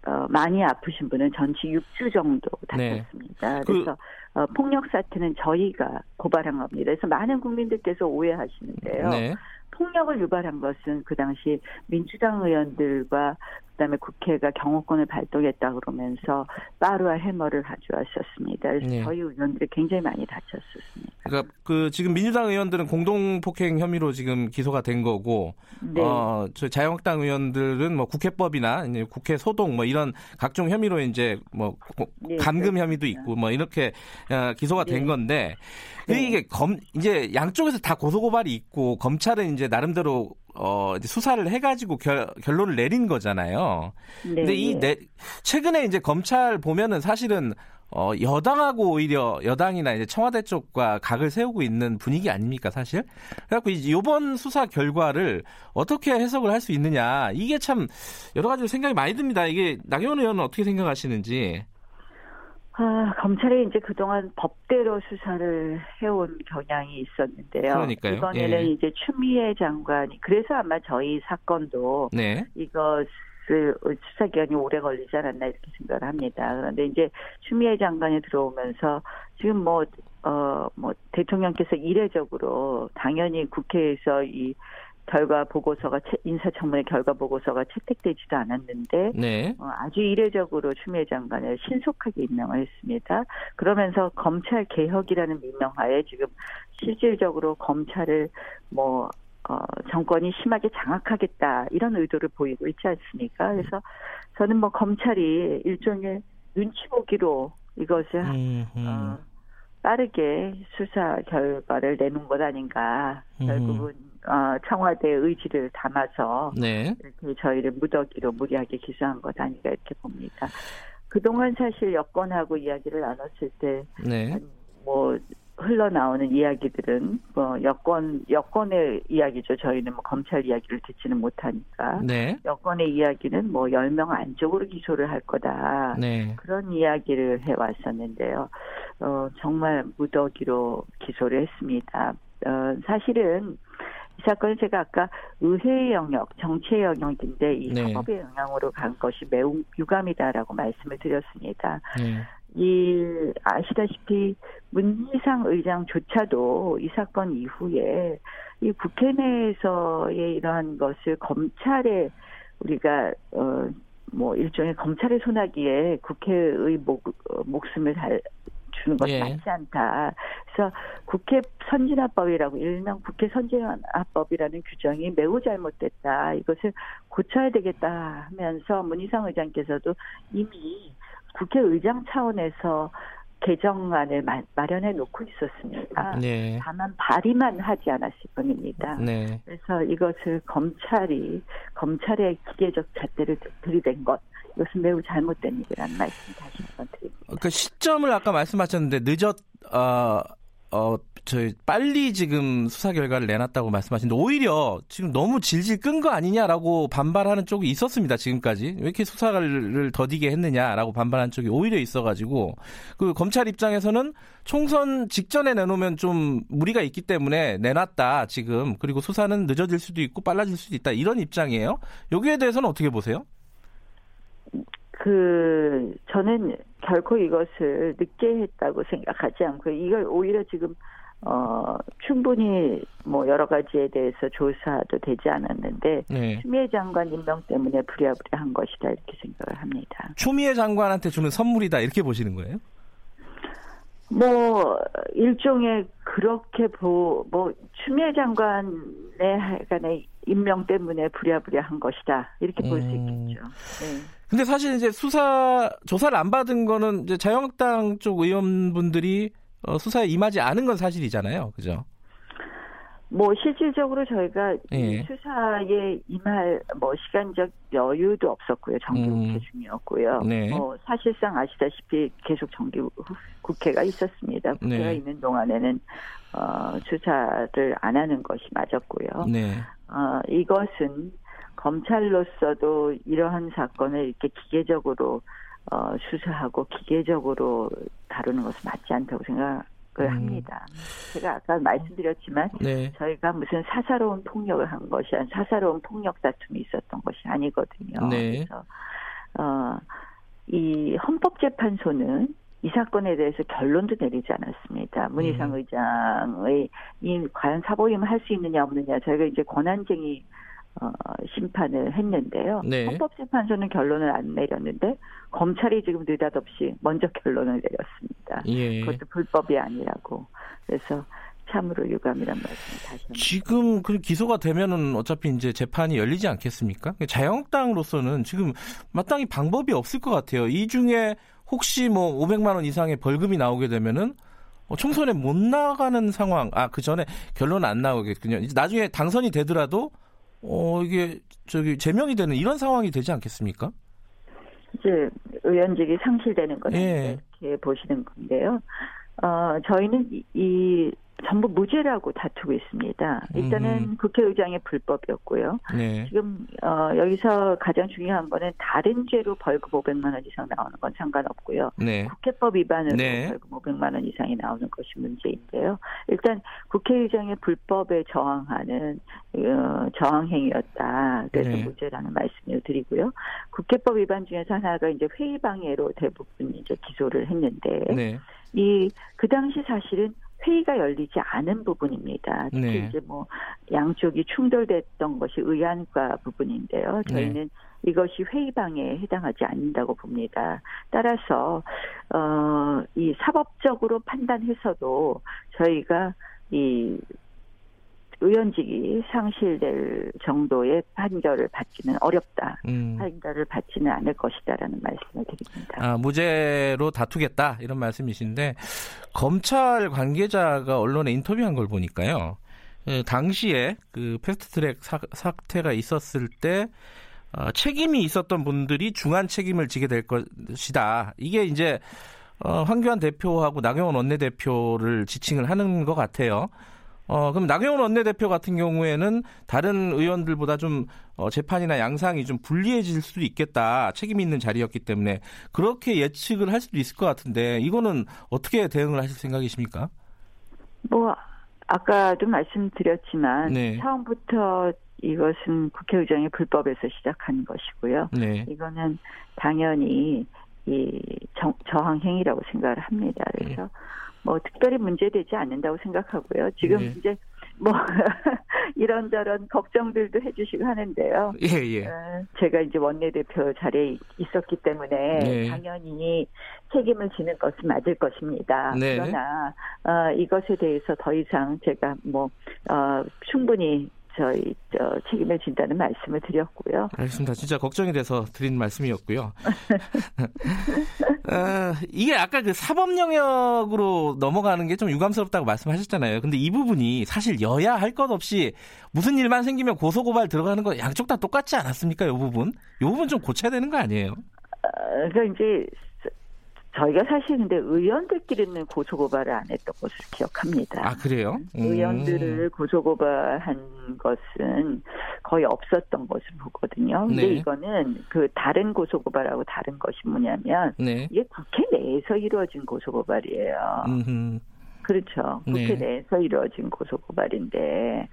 어, 많이 아프신 분은 전치 6주 정도 네. 다쳤습니다. 그- 그래서 어, 폭력 사태는 저희가 고발한 겁니다. 그래서 많은 국민들께서 오해하시는데요. 네, 폭력을 유발한 것은 그 당시 민주당 의원들과 그다음에 국회가 경호권을 발동했다 그러면서 빠루와 해머를 가져왔었습니다. 그래서 네. 저희 의원들이 굉장히 많이 다쳤었습니다. 그러니까 그 지금 민주당 의원들은 공동 폭행 혐의로 지금 기소가 된 거고, 네. 어, 저 자유한국당 의원들은 뭐 국회법이나 이제 국회 소동 뭐 이런 각종 혐의로 이제 뭐 고- 네, 감금 그렇습니다. 혐의도 있고 뭐 이렇게 어, 기소가 된 네. 건데 네. 이게 검 이제 양쪽에서 다 고소 고발이 있고 검찰은 이제 나름대로 어 이제 수사를 해가지고 결, 결론을 내린 거잖아요. 네, 근데 이 네. 내, 최근에 이제 검찰 보면은 사실은 어 여당하고 오히려 여당이나 이제 청와대 쪽과 각을 세우고 있는 분위기 아닙니까 사실? 그래갖고 이번 수사 결과를 어떻게 해석을 할 수 있느냐 이게 참 여러 가지 생각이 많이 듭니다. 이게 나경원 의원은 어떻게 생각하시는지? 아, 검찰이 이제 그동안 법대로 수사를 해온 경향이 있었는데요. 그러니까요. 이번에는 예. 이제 추미애 장관이 그래서 아마 저희 사건도 네, 이것 을 수사 기간이 오래 걸리지 않았나 이렇게 생각을 합니다. 그런데 이제 추미애 장관이 들어오면서 지금 뭐 어, 뭐, 대통령께서 이례적으로 당연히 국회에서 이 결과 보고서가, 채- 인사청문회 결과 보고서가 채택되지도 않았는데, 네, 어, 아주 이례적으로 추미애 장관을 신속하게 임명을 했습니다. 그러면서 검찰 개혁이라는 민명하에 지금 실질적으로 검찰을 뭐 어, 정권이 심하게 장악하겠다 이런 의도를 보이고 있지 않습니까? 그래서 저는 뭐 검찰이 일종의 눈치 보기로 이것을 음, 음. 어, 빠르게 수사 결과를 내놓은 것 아닌가. 음. 결국은 어, 청와대의 의지를 담아서 네, 이렇게 저희를 무더기로 무리하게 기소한 것 아닌가 이렇게 봅니다. 그동안 사실 여권하고 이야기를 나눴을 때, 네, 뭐, 흘러나오는 이야기들은, 뭐, 여권, 여권의 이야기죠. 저희는 뭐 검찰 이야기를 듣지는 못하니까. 네, 여권의 이야기는 뭐, 10명 안쪽으로 기소를 할 거다. 네, 그런 이야기를 해 왔었는데요. 어, 정말 무더기로 기소를 했습니다. 어, 사실은 이 사건은 제가 아까 의회의 영역, 정치의 영역인데 이 네. 사법의 영향으로 간 것이 매우 유감이다라고 말씀을 드렸습니다. 네, 이 아시다시피 문희상 의장조차도 이 사건 이후에 이 국회 내에서의 이러한 것을 검찰에 우리가 어 뭐 일종의 검찰의 손아귀에 국회의 목, 어, 목숨을 달, 주는 것이 예. 맞지 않다. 그래서 국회 선진화법이라고 일명 국회 선진화법이라는 규정이 매우 잘못됐다. 이것을 고쳐야 되겠다 하면서 문희상 의장께서도 이미 국회의장 차원에서 개정안을 마, 마련해 놓고 있었습니다. 네, 다만 발의만 하지 않았을 뿐입니다. 네. 그래서 이것을 검찰이 검찰의 기계적 잣대를 들이댄 것 이것은 매우 잘못된 일이라는 말씀 다시 한번 드립니다. 그 시점을 아까 말씀하셨는데 늦었 어, 어, 저희 빨리 지금 수사 결과를 내놨다고 말씀하시는데 오히려 지금 너무 질질 끈 거 아니냐라고 반발하는 쪽이 있었습니다 지금까지 왜 이렇게 수사를 더디게 했느냐라고 반발하는 쪽이 오히려 있어가지고 그 검찰 입장에서는 총선 직전에 내놓으면 좀 무리가 있기 때문에 내놨다 지금 그리고 수사는 늦어질 수도 있고 빨라질 수도 있다 이런 입장이에요. 여기에 대해서는 어떻게 보세요? 그 저는 결코 이것을 늦게 했다고 생각하지 않고 이걸 오히려 지금 어 충분히 뭐 여러 가지에 대해서 조사도 되지 않았는데 네. 추미애 장관 임명 때문에 부랴부랴 한 것이다 이렇게 생각을 합니다. 추미애 장관한테 주는 선물이다 이렇게 보시는 거예요? 뭐 일종의 그렇게 보뭐 추미애 장관의 하여간의 임명 때문에 부랴부랴 한 것이다 이렇게 볼수 음. 있겠죠. 네. 근데 사실 이제 수사 조사를 안 받은 거는 이제 자유한국당 쪽 의원분들이 어, 수사에 임하지 않은 건 사실이잖아요, 그죠? 뭐 실질적으로 저희가 이 예. 수사에 임할 뭐 시간적 여유도 없었고요. 정기 국회 음. 중이었고요. 네. 뭐 사실상 아시다시피 계속 정기 국회가 있었습니다. 국회가 네. 있는 동안에는 어, 수사를 안 하는 것이 맞았고요. 네, 어, 이것은 검찰로서도 이러한 사건을 이렇게 기계적으로 어, 수사하고 기계적으로 다루는 것은 맞지 않다고 생각을 음. 합니다. 제가 아까 말씀드렸지만 네. 저희가 무슨 사사로운 폭력을 한 것이 아니 사사로운 폭력 다툼이 있었던 것이 아니거든요. 네. 그래서 어, 이 헌법재판소는 이 사건에 대해서 결론도 내리지 않았습니다. 문희상 음. 의장의 이 과연 사보임을 할 수 있느냐 없느냐 저희가 이제 권한쟁의 어, 심판을 했는데요. 네. 헌법재판소는 결론을 안 내렸는데 검찰이 지금 느닷없이 먼저 결론을 내렸습니다. 예. 그것도 불법이 아니라고. 그래서 참으로 유감이란 말씀을 다시. 지금 그 기소가 되면은 어차피 이제 재판이 열리지 않겠습니까? 자유한국당으로서는 지금 마땅히 방법이 없을 것 같아요. 이 중에 혹시 뭐 500만 원 이상의 벌금이 나오게 되면은 어, 총선에 못 나가는 상황. 아, 그 전에 결론 안 나오겠군요. 이제 나중에 당선이 되더라도 어, 이게 저기 제명이 되는 이런 상황이 되지 않겠습니까? 이제 의원직이 상실되는 거는 예. 이렇게 보시는 건데요. 어, 저희는 이, 이 전부 무죄라고 다투고 있습니다. 일단은 음. 국회의장의 불법이었고요. 네. 지금 어, 여기서 가장 중요한 거는 다른 죄로 벌금 500만 원 이상 나오는 건 상관없고요. 네. 국회법 위반으로 네. 벌금 500만 원 이상이 나오는 것이 문제인데요. 일단 국회의장의 불법에 저항하는 어, 저항 행위였다. 그래서 네. 무죄라는 말씀을 드리고요. 국회법 위반 중에서 하나가 이제 회의 방해로 대부분 이제 기소를 했는데 네. 이그 당시 사실은 회의가 열리지 않은 부분입니다. 특히 네. 이제 뭐 양쪽이 충돌됐던 것이 의안과 부분인데요. 네. 저희는 이것이 회의 방해에 해당하지 않는다고 봅니다. 따라서 어 이 사법적으로 판단해서도 저희가 이 의원직이 상실될 정도의 판결을 받지는 어렵다. 음. 판결을 받지는 않을 것이다라는 말씀을 드립니다. 아, 무죄로 다투겠다 이런 말씀이신데 검찰 관계자가 언론에 인터뷰한 걸 보니까요. 예, 당시에 그 패스트트랙 사, 사태가 있었을 때 어, 책임이 있었던 분들이 중한 책임을 지게 될 것이다. 이게 이제 어, 황교안 대표하고 나경원 원내대표를 지칭을 하는 것 같아요. 어, 그럼 나경원 원내대표 같은 경우에는 다른 의원들보다 좀 어, 재판이나 양상이 좀 불리해질 수도 있겠다. 책임이 있는 자리였기 때문에 그렇게 예측을 할 수도 있을 것 같은데 이거는 어떻게 대응을 하실 생각이십니까? 뭐 아까도 말씀드렸지만 네. 처음부터 이것은 국회의장의 불법에서 시작한 것이고요. 네. 이거는 당연히 이 정- 저항 행위라고 생각을 합니다. 그래서 뭐 특별히 문제되지 않는다고 생각하고요. 지금 네. 이제 뭐 이런저런 걱정들도 해주시고 하는데요. 예, 예. 어, 제가 이제 원내대표 자리에 있었기 때문에 네. 당연히 책임을 지는 것은 맞을 것입니다. 네. 그러나 어, 이것에 대해서 더 이상 제가 뭐 어, 충분히 저희 저 책임을 진다는 말씀을 드렸고요. 알겠습니다. 진짜 걱정이 돼서 드린 말씀이었고요. 어, 이게 아까 그 사법 영역으로 넘어가는 게 좀 유감스럽다고 말씀하셨잖아요. 근데 이 부분이 사실 여야 할 것 없이 무슨 일만 생기면 고소 고발 들어가는 거 양쪽 다 똑같지 않았습니까? 이 부분? 이 부분 좀 고쳐야 되는 거 아니에요? 어, 그러니까 이제 저희가 사실 근데 의원들끼리는 고소고발을 안 했던 것을 기억합니다. 아, 그래요? 음. 의원들을 고소고발한 것은 거의 없었던 것을 보거든요. 근데 네. 이거는 그 다른 고소고발하고 다른 것이 뭐냐면 네. 이게 국회 내에서 이루어진 고소고발이에요. 음, 그렇죠. 국회 네. 내에서 이루어진 고소고발인데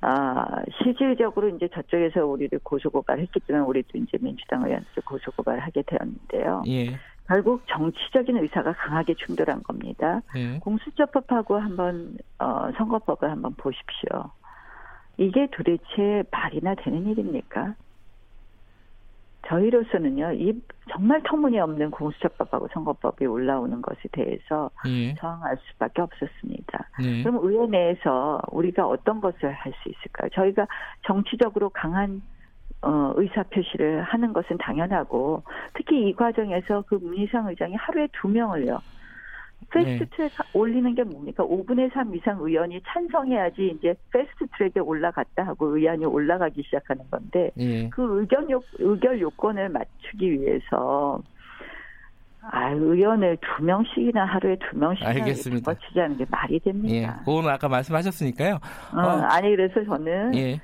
아, 실질적으로 이제 저쪽에서 우리를 고소고발했기 때문에 우리도 이제 민주당 의원들 고소고발하게 되었는데요. 예. 결국 정치적인 의사가 강하게 충돌한 겁니다. 네. 공수처법하고 한번 어, 선거법을 한번 보십시오. 이게 도대체 말이나 되는 일입니까? 저희로서는요, 이 정말 터무니없는 공수처법하고 선거법이 올라오는 것에 대해서 예. 저항할 수밖에 없었습니다. 네. 그럼 의회 내에서 우리가 어떤 것을 할 수 있을까요? 저희가 정치적으로 강한 어, 의사 표시를 하는 것은 당연하고 특히 이 과정에서 그 문희상 의장이 하루에 두 명을요. 패스트 네. 트랙 올리는 게 뭡니까? 5분의 3 이상 의원이 찬성해야지 이제 패스트 트랙에 올라갔다 하고 의안이 올라가기 시작하는 건데 예. 그 의견 요, 의결 요건을 맞추기 위해서 아, 의원을 두 명씩이나 하루에 두 명씩이나 알겠습니다. 거치자는 게 말이 예. 됩니까? 그거는 아까 말씀하셨으니까요. 어, 어. 아니 그래서 저는 예.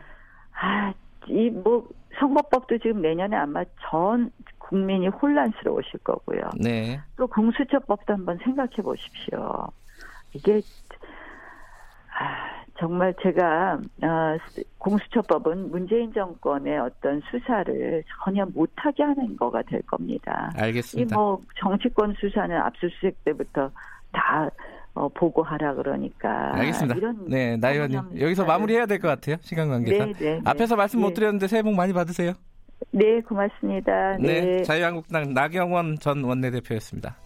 아, 이뭐 선거법도 지금 내년에 아마 전 국민이 혼란스러우실 거고요. 네. 또 공수처법도 한번 생각해 보십시오. 이게 아, 정말 제가 어, 공수처법은 문재인 정권의 어떤 수사를 전혀 못하게 하는 거가 될 겁니다. 알겠습니다. 이 뭐 정치권 수사는 압수수색 때부터 다 어, 보고하라 그러니까. 알겠습니다. 네, 나 의원님 어머니 여기서 마무리해야 될 것 같아요. 시간 관계상. 네, 네, 네. 앞에서 말씀 못 네. 드렸는데 새해 복 많이 받으세요. 네, 고맙습니다. 네, 네. 자유한국당 나경원 전 원내대표였습니다.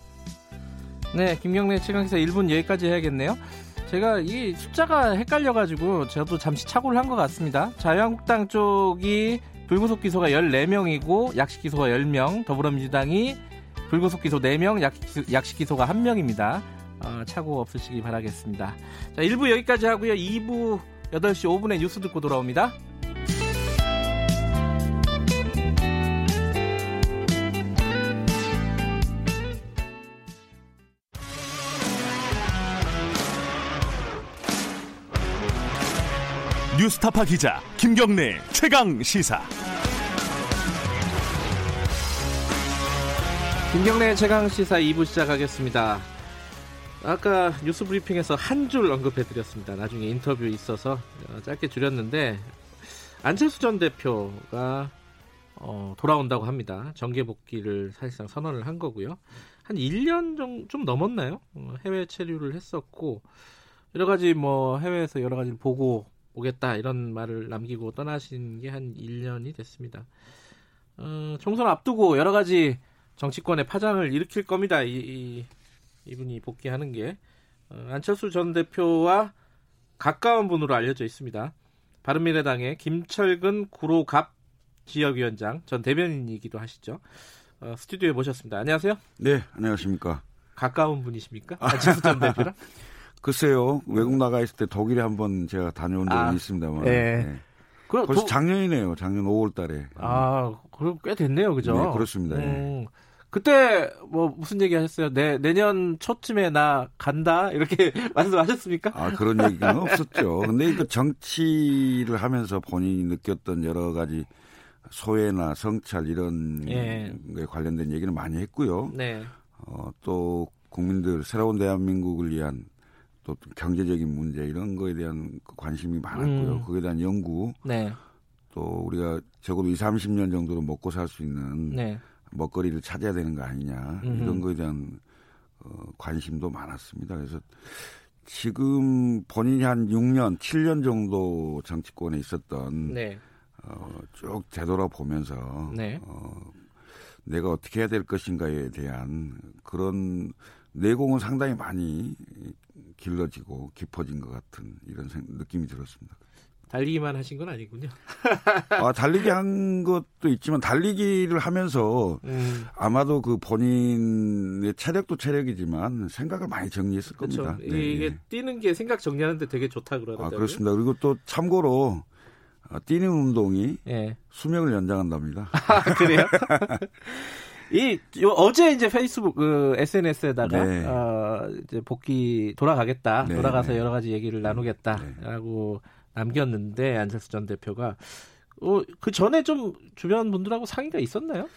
네, 김경래 최강기사 1분 여기까지 해야겠네요. 제가 이 숫자가 헷갈려가지고 저도 잠시 착오를 한 것 같습니다. 자유한국당 쪽이 불구속 기소가 14명이고 약식 기소가 10명, 더불어민주당이 불구속 기소 4명, 약식, 약식 기소가 1명입니다. 어, 착오 없으시기 바라겠습니다. 자, 1부 여기까지 하고요. 2부 8시 5분에 뉴스 듣고 돌아옵니다. 뉴스타파 기자 김경래 최강 시사. 김경래 최강 시사 2부 시작하겠습니다. 아까 뉴스 브리핑에서 한 줄 언급해드렸습니다. 나중에 인터뷰 있어서 어, 짧게 줄였는데 안철수 전 대표가 어, 돌아온다고 합니다. 정계 복귀를 사실상 선언을 한 거고요. 한 1년 정도 좀 넘었나요? 어, 해외 체류를 했었고 여러 가지 뭐 해외에서 여러 가지를 보고 오겠다 이런 말을 남기고 떠나신 게 한 1년이 됐습니다. 어, 총선 앞두고 여러 가지 정치권의 파장을 일으킬 겁니다. 이, 이 이분이 복귀하는 게 어, 안철수 전 대표와 가까운 분으로 알려져 있습니다. 바른미래당의 김철근 구로갑 지역위원장 전 대변인이기도 하시죠. 어, 스튜디오에 모셨습니다. 안녕하세요. 네, 안녕하십니까. 가까운 분이십니까? 안철수 전 대표랑? 글쎄요, 외국 나가 있을 때 독일에 한번 제가 다녀온 적은 아, 있습니다만. 예. 네. 그, 벌써 도- 작년이네요. 작년 5월 달에. 아, 그럼 꽤 됐네요, 그죠? 네, 그렇습니다. 예. 음, 그때 뭐 무슨 얘기 하셨어요? 내 내년 초쯤에 나 간다 이렇게 말씀하셨습니까? 아, 그런 얘기는 없었죠. 근데 그 정치를 하면서 본인이 느꼈던 여러 가지 소외나 성찰 이런 예. 거에 관련된 얘기는 많이 했고요. 네, 어, 또 국민들 새로운 대한민국을 위한 또 경제적인 문제 이런 거에 대한 그 관심이 많았고요. 음. 거기에 대한 연구 네, 또 우리가 적어도 2, 30년 정도로 먹고 살 수 있는 네. 먹거리를 찾아야 되는 거 아니냐 음흠. 이런 거에 대한 어, 관심도 많았습니다. 그래서 지금 본인이 한 6년, 7년 정도 정치권에 있었던 네, 어, 쭉 되돌아보면서 네. 어, 내가 어떻게 해야 될 것인가에 대한 그런 내공은 상당히 많이 길러지고 깊어진 것 같은 이런 생- 느낌이 들었습니다. 달리기만 하신 건 아니군요. 아, 달리기 한 것도 있지만 달리기를 하면서 음, 아마도 그 본인의 체력도 체력이지만 생각을 많이 정리했을 그렇죠. 겁니다. 네, 이게 네. 뛰는 게 생각 정리하는데 되게 좋다 아, 그러더라고요. 그렇습니다. 그리고 또 참고로 아, 뛰는 운동이 예. 수명을 연장한답니다. 아, 그래요? 이 요, 어제 이제 페이스북 그 SNS에다가 네. 어, 이제 복귀 돌아가겠다. 네, 돌아가서 네. 여러 가지 얘기를 나누겠다라고 남겼는데 안철수 전 대표가 어, 그 전에 좀 주변 분들하고 상의가 있었나요?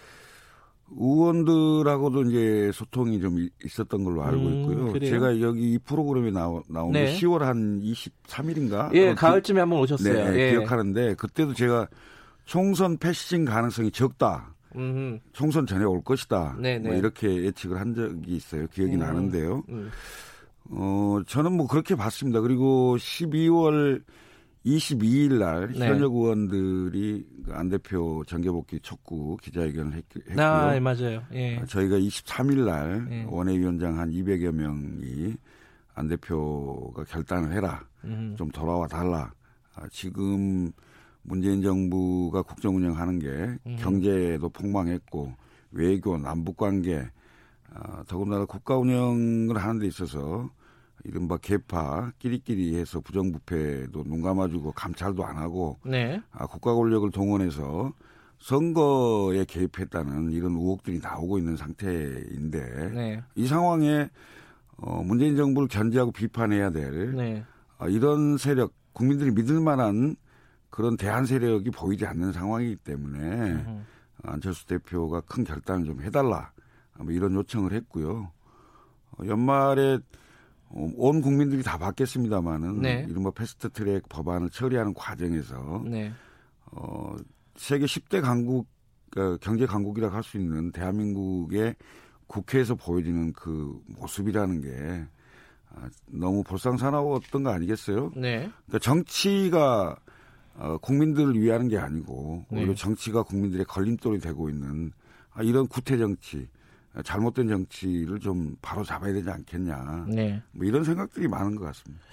의원들하고도 이제 소통이 좀 이- 있었던 걸로 알고 음, 있고요. 그래요? 제가 여기 이 프로그램에 나오, 나온 게 네. 10월 한 23일인가? 예, 가을쯤에 한번 오셨어요. 네, 예. 기억하는데 그때도 제가 총선 패싱 가능성이 적다. 음, 총선 전에 올 것이다. 네, 뭐 네. 이렇게 예측을 한 적이 있어요. 기억이 음, 나는데요. 음. 어, 저는 뭐 그렇게 봤습니다. 그리고 12월 22일 날 네. 현역 의원들이 그안 대표 정계복귀 촉구 기자회견을 했, 고요 아, 예, 맞아요. 예. 저희가 23일 날 네. 원외위원장 한 200여 명이 안 대표가 결단을 해라. 음. 좀 돌아와 달라. 아, 지금 문재인 정부가 국정 운영하는 게 음. 경제도 폭망했고 외교, 남북 관계, 아, 더군다나 국가 운영을 하는 데 있어서 이른바 개파 끼리끼리 해서 부정부패도 눈 감아주고 감찰도 안 하고 네. 아, 국가 권력을 동원해서 선거에 개입했다는 이런 의혹들이 나오고 있는 상태인데 네. 이 상황에 어, 문재인 정부를 견제하고 비판해야 될 네. 아, 이런 세력 국민들이 믿을 만한 그런 대한 세력이 보이지 않는 상황이기 때문에 음. 안철수 대표가 큰 결단을 좀 해달라 뭐 이런 요청을 했고요. 어, 연말에 어, 온 국민들이 다 받겠습니다만은 네. 이른바 패스트트랙 법안을 처리하는 과정에서 네. 어, 세계 10대 강국 어, 경제 강국이라고 할 수 있는 대한민국의 국회에서 보여지는 그 모습이라는 게 아, 너무 볼상사나웠던 거 아니겠어요? 네. 그러니까 정치가 어, 국민들을 위하는 게 아니고 오히려 네. 정치가 국민들의 걸림돌이 되고 있는 아, 이런 구태 정치, 아, 잘못된 정치를 좀 바로 잡아야 되지 않겠냐. 네. 뭐 이런 생각들이 많은 것 같습니다.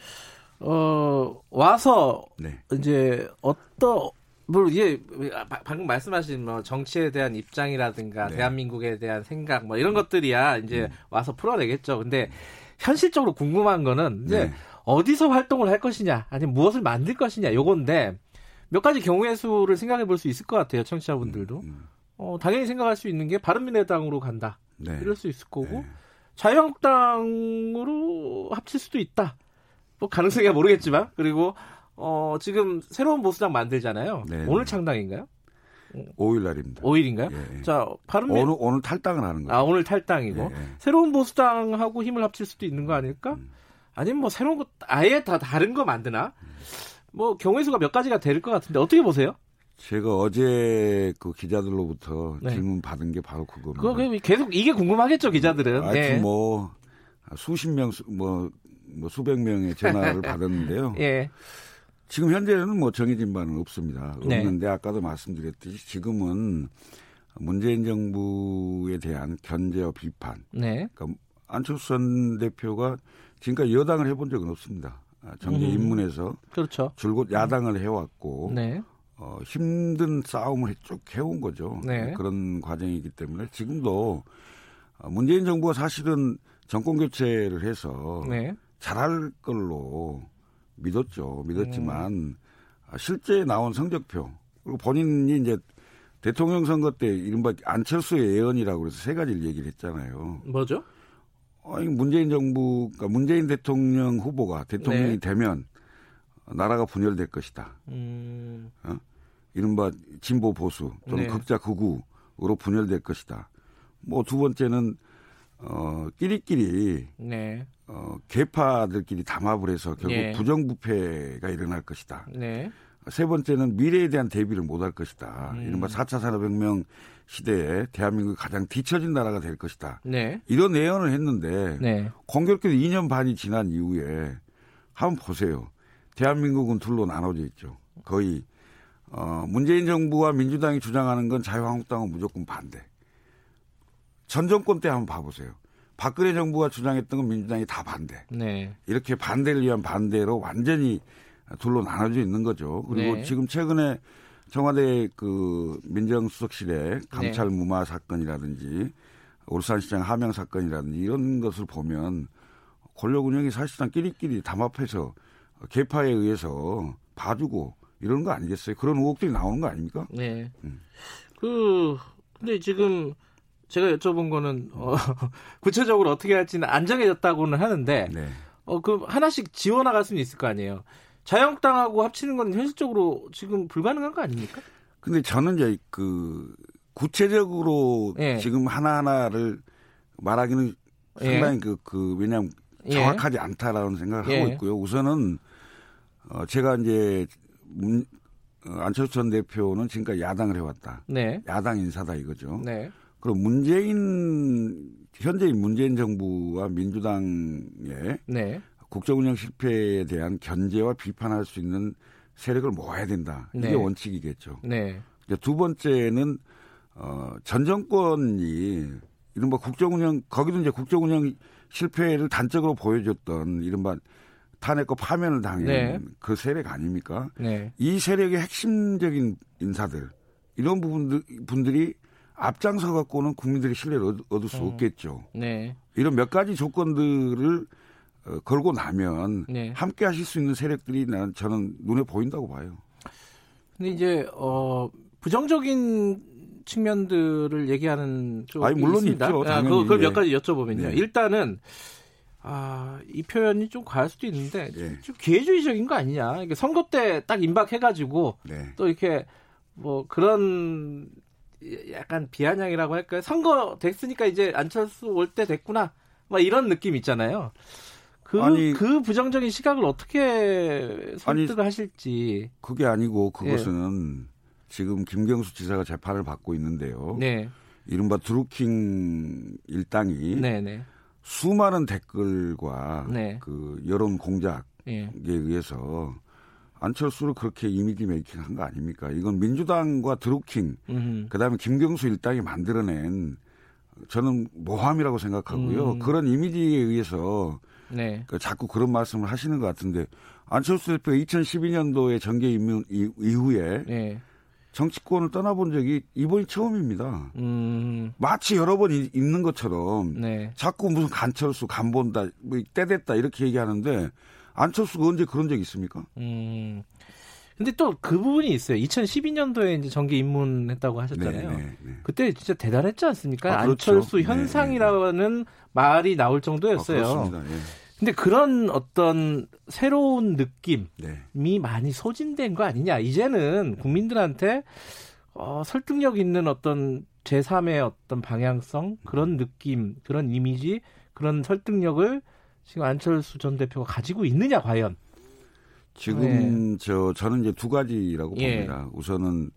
어, 와서 네. 이제 어떤 뭐 이게 바- 방금 말씀하신 뭐 정치에 대한 입장이라든가 네. 대한민국에 대한 생각 뭐 이런 것들이야 이제 와서 풀어내겠죠. 근데 현실적으로 궁금한 거는 이제 네. 어디서 활동을 할 것이냐 아니면 무엇을 만들 것이냐 요건데 몇 가지 경우의 수를 생각해 볼 수 있을 것 같아요 청취자분들도 음, 어, 당연히 생각할 수 있는 게 바른미래당으로 간다 네. 이럴 수 있을 거고 네. 자유한국당으로 합칠 수도 있다. 뭐 가능성이야 모르겠지만 그리고 어 지금 새로운 보수당 만들잖아요. 네. 오늘 창당인가요? 5일 날입니다. 5일인가요? 예. 자 바른미 오늘 오늘 탈당을 하는 거예요. 아 오늘 탈당이고 예, 예. 새로운 보수당하고 힘을 합칠 수도 있는 거 아닐까? 음. 아니면 뭐 새로운 거 아예 다 다른 거 만드나? 뭐 경우의 수가 몇 가지가 될 것 같은데 어떻게 보세요? 제가 어제 그 기자들로부터 네. 질문 받은 게 바로 그겁니다. 그거 그냥 계속 이게 궁금하겠죠 기자들은. 하여튼 네. 뭐 수십 명, 수- 뭐, 뭐 수백 명의 전화를 받았는데요. 예. 지금 현재는 뭐 정해진 바는 없습니다. 네. 없는데 아까도 말씀드렸듯이 지금은 문재인 정부에 대한 견제와 비판. 네. 그러니까 안철수 전 대표가 지금까지 여당을 해본 적은 없습니다. 아, 정계 음. 입문해서 그렇죠. 줄곧 야당을 해왔고 네. 어, 힘든 싸움을 쭉 해온 거죠. 네. 그런 과정이기 때문에 지금도 어, 문재인 정부가 사실은 정권 교체를 해서 네. 잘할 걸로 믿었죠. 믿었지만 음. 아, 실제 나온 성적표 그리고 본인이 이제 대통령 선거 때 이른바 안철수의 예언이라고 그래서 세 가지를 얘기를 했잖아요. 뭐죠? 아니 문재인 정부, 그러니까 문재인 대통령 후보가 대통령이 네. 되면 나라가 분열될 것이다. 음. 이른바 진보 보수 또는 네. 극자 극우로 분열될 것이다. 뭐 두 번째는 어 끼리끼리 네. 어 개파들끼리 담합을 해서 결국 예. 부정부패가 일어날 것이다. 네. 세 번째는 미래에 대한 대비를 못할 것이다. 음. 이른바 4차 산업혁명 시대에 대한민국이 가장 뒤처진 나라가 될 것이다. 네. 이런 예언을 했는데 네. 공교롭게도 2년 반이 지난 이후에 한번 보세요. 대한민국은 둘로 나눠져 있죠. 거의 어, 문재인 정부와 민주당이 주장하는 건 자유한국당은 무조건 반대. 전 정권 때 한번 봐보세요. 박근혜 정부가 주장했던 건 민주당이 다 반대. 네. 이렇게 반대를 위한 반대로 완전히 둘로 나눠져 있는 거죠. 그리고 네. 지금 최근에 청와대 그 민정수석실의 감찰 무마 사건이라든지 울산시장 하명 사건이라든지 이런 것을 보면 권력 운영이 사실상 끼리끼리 담합해서 개파에 의해서 봐주고 이런 거 아니겠어요? 그런 의혹들이 나오는 거 아닙니까? 네. 음. 그 근데 지금 제가 여쭤본 거는 어, 구체적으로 어떻게 할지는 안 정해졌다고는 하는데 네. 어 그 하나씩 지워 나갈 수는 있을 거 아니에요. 자유한국당하고 합치는 건 현실적으로 지금 불가능한 거 아닙니까? 근데 저는 이제 그 구체적으로 예. 지금 하나하나를 말하기는 상당히 그, 그, 왜냐하면 예. 정확하지 않다라는 생각을 예. 하고 있고요. 우선은, 어, 제가 이제, 문, 어, 안철수 전 대표는 지금까지 야당을 해왔다. 네. 야당 인사다 이거죠. 네. 그럼 문재인, 현재인 문재인 정부와 민주당의 네. 국정운영 실패에 대한 견제와 비판할 수 있는 세력을 모아야 된다. 이게 네. 원칙이겠죠. 네. 두 번째는 어, 전 정권이 이른바 국정운영 거기도 이제 국정운영 실패를 단적으로 보여줬던 이른바 탄핵과 파면을 당한 네. 그 세력 아닙니까? 네. 이 세력의 핵심적인 인사들 이런 부분들 분들이 앞장서 갖고는 국민들의 신뢰를 얻- 얻을 수 음. 없겠죠. 네. 이런 몇 가지 조건들을 어, 걸고 나면 네. 함께 하실 수 있는 세력들이 난 저는 눈에 보인다고 봐요. 근데 이제 어 부정적인 측면들을 얘기하는 쪽이 아니, 물론 있습니다. 있죠, 아. 그- 그걸 몇 예. 가지 여쭤보면요. 네. 일단은 아, 이 표현이 좀 과할 수도 있는데 예. 좀 기회주의적인 거 아니냐. 이게 선거 때 딱 임박해가지고 네. 또 이렇게 뭐 그런 약간 비아냥이라고 할까요? 선거 됐으니까 이제 안철수 올 때 됐구나. 막 이런 느낌 있잖아요. 그, 아니- 그 부정적인 시각을 어떻게 설득을 하실지. 그게 아니고 그것은 지금 김경수 지사가 재판을 받고 있는데요. 네. 이른바 드루킹 일당이 네, 네. 수많은 댓글과 네. 그 여론 공작에 예. 의해서 안철수를 그렇게 이미지 메이킹 한 거 아닙니까? 이건 민주당과 드루킹, 음. 그다음에 김경수 일당이 만들어낸 저는 모함이라고 생각하고요. 음. 그런 이미지에 의해서 네. 그 자꾸 그런 말씀을 하시는 것 같은데 안철수 대표가 2012년도에 정계 이- 이후에 네. 정치권을 떠나본 적이 이번이 처음입니다. 음. 마치 여러 번 이- 있는 것처럼 네. 자꾸 무슨 간철수 간본다 뭐 때됐다 이렇게 얘기하는데 안철수가 언제 그런 적 있습니까? 음. 근데 또 그 부분이 있어요. 2012년도에 이제 정계 입문했다고 하셨잖아요. 네, 네, 네. 그때 진짜 대단했지 않습니까? 아, 그렇죠. 안철수 네, 현상이라는 말이 나올 아, 정도였어요. 그렇습니다. 예. 근데 그런 어떤 새로운 느낌이 네. 많이 소진된 거 아니냐. 이제는 국민들한테 어, 설득력 있는 어떤 제3의 어떤 방향성, 그런 느낌, 그런 이미지, 그런 설득력을 지금 안철수 전 대표가 가지고 있느냐, 과연. 지금 저 저는 이제 두 가지라고 예. 봅니다. 우선은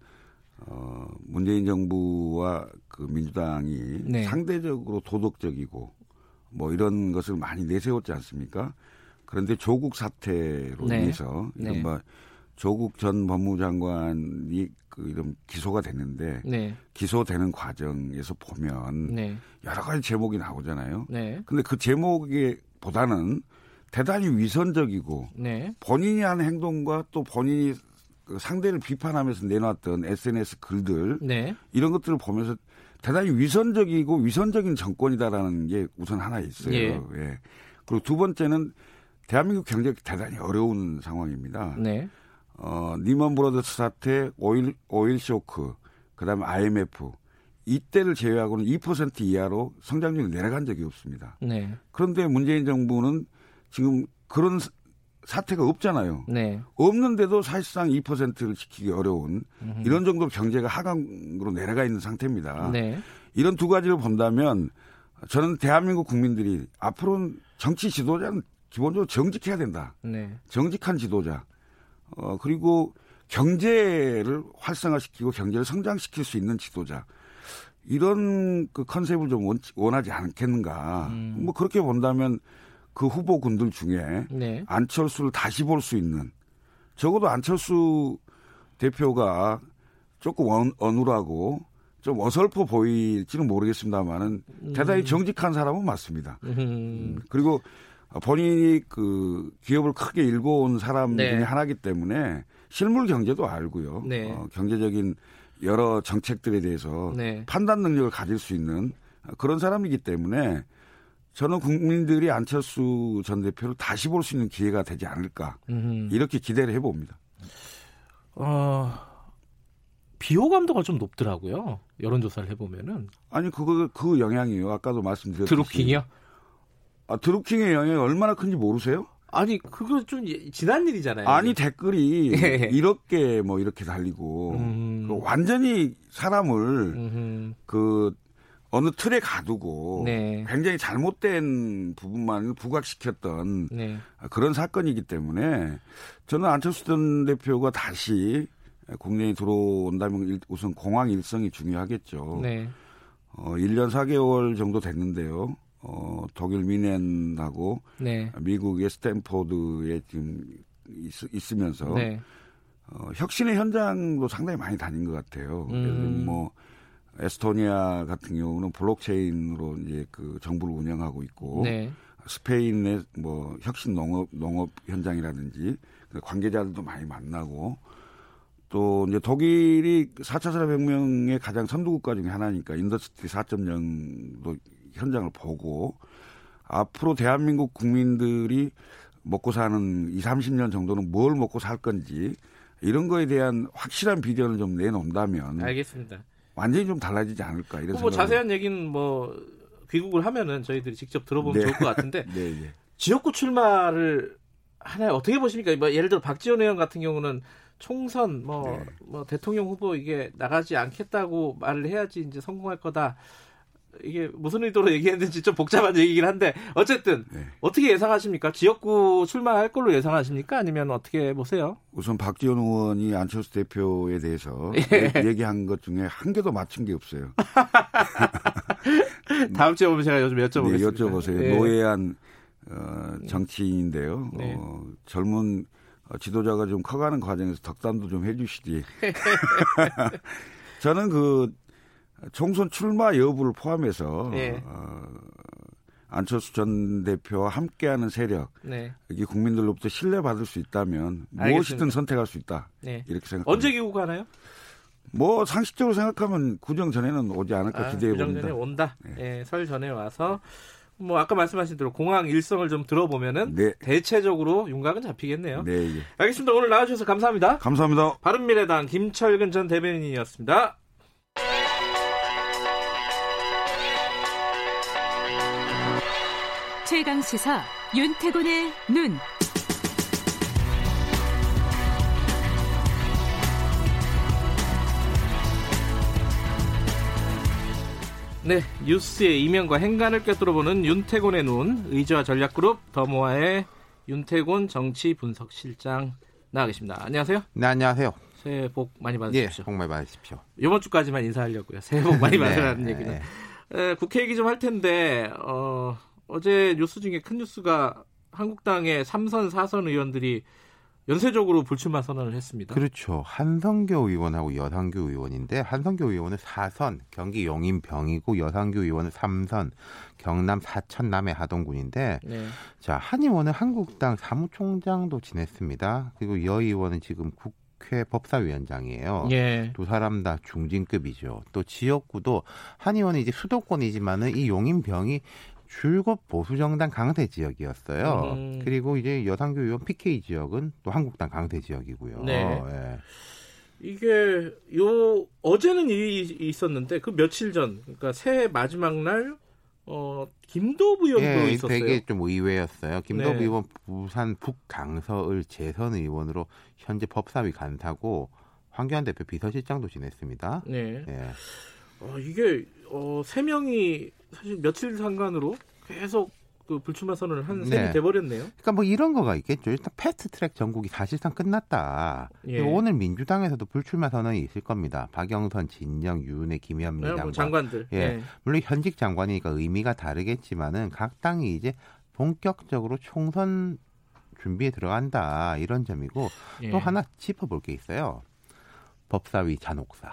어 문재인 정부와 그 민주당이 네. 상대적으로 도덕적이고 뭐 이런 것을 많이 내세웠지 않습니까? 그런데 조국 사태로 네. 인해서 네. 이른바 조국 전 법무장관이 그 이런 기소가 됐는데 네, 기소되는 과정에서 보면 네, 여러 가지 제목이 나오잖아요. 네, 근데 그 제목에 보다는 대단히 위선적이고 네, 본인이 한 행동과 또 본인이 그 상대를 비판하면서 내놨던 SNS 글들 네, 이런 것들을 보면서 대단히 위선적이고 위선적인 정권이다라는 게 우선 하나 있어요. 예. 예. 그리고 두 번째는 대한민국 경제가 대단히 어려운 상황입니다. 네, 어, 니먼 브로더스 사태, 오일, 오일 쇼크, 그 다음에 IMF, 이때를 제외하고는 2% 이하로 성장률이 내려간 적이 없습니다. 네, 그런데 문재인 정부는 지금 그런 사- 사태가 없잖아요. 네, 없는데도 사실상 2%를 지키기 어려운 이런 정도로 경제가 하강으로 내려가 있는 상태입니다. 네, 이런 두 가지를 본다면 저는 대한민국 국민들이 앞으로는 정치 지도자는 기본적으로 정직해야 된다. 네, 정직한 지도자. 어, 그리고 경제를 활성화시키고 경제를 성장시킬 수 있는 지도자. 이런 그 컨셉을 좀 원, 원하지 않겠는가. 음. 뭐 그렇게 본다면 그 후보군들 중에 네, 안철수를 다시 볼 수 있는 적어도 안철수 대표가 조금 어, 어눌하고 좀 어설퍼 보일지는 모르겠습니다만은 대단히 정직한 사람은 맞습니다. 음, 그리고 본인이 그 기업을 크게 일궈온 사람 네. 중에 하나이기 때문에 실물 경제도 알고요. 네. 어, 경제적인 여러 정책들에 대해서 네. 판단 능력을 가질 수 있는 그런 사람이기 때문에 저는 국민들이 안철수 전 대표를 다시 볼 수 있는 기회가 되지 않을까 음. 이렇게 기대를 해봅니다. 어, 비호감도가 좀 높더라고요. 여론조사를 해보면은. 아니 그거 그 영향이요. 아까도 말씀드렸듯이 드루킹이요? 아, 드루킹의 영향이 얼마나 큰지 모르세요? 아니, 그거 좀 예- 지난 일이잖아요. 아니 댓글이 예. 이렇게 뭐 이렇게 달리고 음. 그 완전히 사람을 음, 그 어느 틀에 가두고 네. 굉장히 잘못된 부분만 부각시켰던 네. 그런 사건이기 때문에 저는 안철수 전 대표가 다시 국내에 들어온다면 일- 우선 공항 일성이 중요하겠죠. 네. 어, 1년 4개월 정도 됐는데요. 어, 독일 미넨하고 네. 미국의 스탠포드에 지금 있, 으면서 네. 어, 혁신의 현장도 상당히 많이 다닌 것 같아요. 음. 예를 들면 뭐 에스토니아 같은 경우는 블록체인으로 이제 그 정부를 운영하고 있고 네. 스페인의 뭐 혁신 농업 농업 현장이라든지 그 관계자들도 많이 만나고 또 이제 독일이 4차 산업혁명의 가장 선두국가 중에 하나니까 Industry 4.0도 현장을 보고 앞으로 대한민국 국민들이 먹고 사는 2, 30년 정도는 뭘 먹고 살 건지 이런 거에 대한 확실한 비전을 좀 내놓는다면 알겠습니다. 완전히 좀 달라지지 않을까 이런 뭐 생각이 자세한 얘기는 뭐 귀국을 하면은 저희들이 직접 들어보면 네. 좋을 것 같은데 네, 네. 지역구 출마를 하나요? 어떻게 보십니까? 뭐 예를 들어 박지원 의원 같은 경우는 총선 뭐, 네. 뭐 대통령 후보 이게 나가지 않겠다고 말을 해야지 이제 성공할 거다. 이게 무슨 의도로 얘기했는지 좀 복잡한 얘기긴 한데 어쨌든 네. 어떻게 예상하십니까? 지역구 출마할 걸로 예상하십니까? 아니면 어떻게 보세요? 우선 박지원 의원이 안철수 대표에 대해서 예. 얘- 얘기한 것 중에 한 개도 맞춘 게 없어요. 다음 주에 오면 제가 요즘 여쭤보겠습니다. 네, 여쭤보세요. 예. 노예한 어, 정치인인데요. 네. 어, 젊은 어, 지도자가 좀 커가는 과정에서 덕담도 좀 해주시지. 저는 그 총선 출마 여부를 포함해서 예. 어, 안철수 전 대표와 함께하는 세력, 네. 이게 국민들로부터 신뢰받을 수 있다면 알겠습니다. 무엇이든 선택할 수 있다. 네. 이렇게 생각합니다. 언제 귀국하나요? 뭐 상식적으로 생각하면 구정 전에는 오지 않을까 기대해 구정 봅니다. 전에 온다. 네. 예, 설 전에 와서 뭐 아까 말씀하신 대로 공항 일성을 좀 들어보면은 네. 대체적으로 윤곽은 잡히겠네요. 네, 예. 알겠습니다. 오늘 나와주셔서 감사합니다. 감사합니다. 바른미래당 김철근 전 대변인이었습니다. 최강 시사 윤태곤의 눈. 네, 뉴스의 이면과 행간을 꿰뚫어보는 윤태곤의 눈, 의지와 전략그룹 더모아의 윤태곤 정치 분석 실장 나와 계십니다. 안녕하세요. 네, 안녕하세요. 새해 복 많이 예, 받으십시오. 복 많이 받으십시오. 이번 주까지만 인사하려고요. 새해 복 많이 네, 받으라는 네, 얘기는. 네. 에, 국회 얘기 좀 할 텐데 어, 어제 뉴스 중에 큰 뉴스가 한국당의 3선, 4선 의원들이 연쇄적으로 불출마 선언을 했습니다. 그렇죠. 한성교 의원하고 여상규 의원인데 한성교 의원은 4선 경기 용인병이고 여상규 의원은 3선 경남 사천 남해 하동군인데 네. 자, 한 의원은 한국당 사무총장도 지냈습니다. 그리고 여 의원은 지금 국회 법사위원장이에요. 예. 두 사람 다 중진급이죠. 또 지역구도 한 의원은 이제 수도권이지만은 이 용인병이 줄곧 보수정당 강세 지역이었어요. 음. 그리고 이제 여상규 의원 PK 지역은 또 한국당 강세 지역이고요. 네. 예. 이게 요 어제는 일이 있었는데 그 며칠 전 그러니까 새해 마지막 날 어, 김도부 의원도 예, 있었어요. 되게 좀 의외였어요. 김덕우 네. 의원 부산 북강서을 재선 의원으로 현재 법사위 간사고 황교안 대표 비서실장도 지냈습니다. 네. 예. 어, 이게 어, 세 명이 사실 며칠 상간으로 계속 그 불출마 선언을 한 셈이 네. 돼버렸네요. 그러니까 뭐 이런 거가 있겠죠. 일단 패스트트랙 전국이 사실상 끝났다. 예. 오늘 민주당에서도 불출마 선언이 있을 겁니다. 박영선, 진영, 유은혜, 김현미 네, 장관. 뭐 장관 들. 예. 네. 물론 현직 장관이니까 의미가 다르겠지만은 각 당이 이제 본격적으로 총선 준비에 들어간다 이런 점이고 예. 또 하나 짚어볼 게 있어요. 법사위 잔혹사.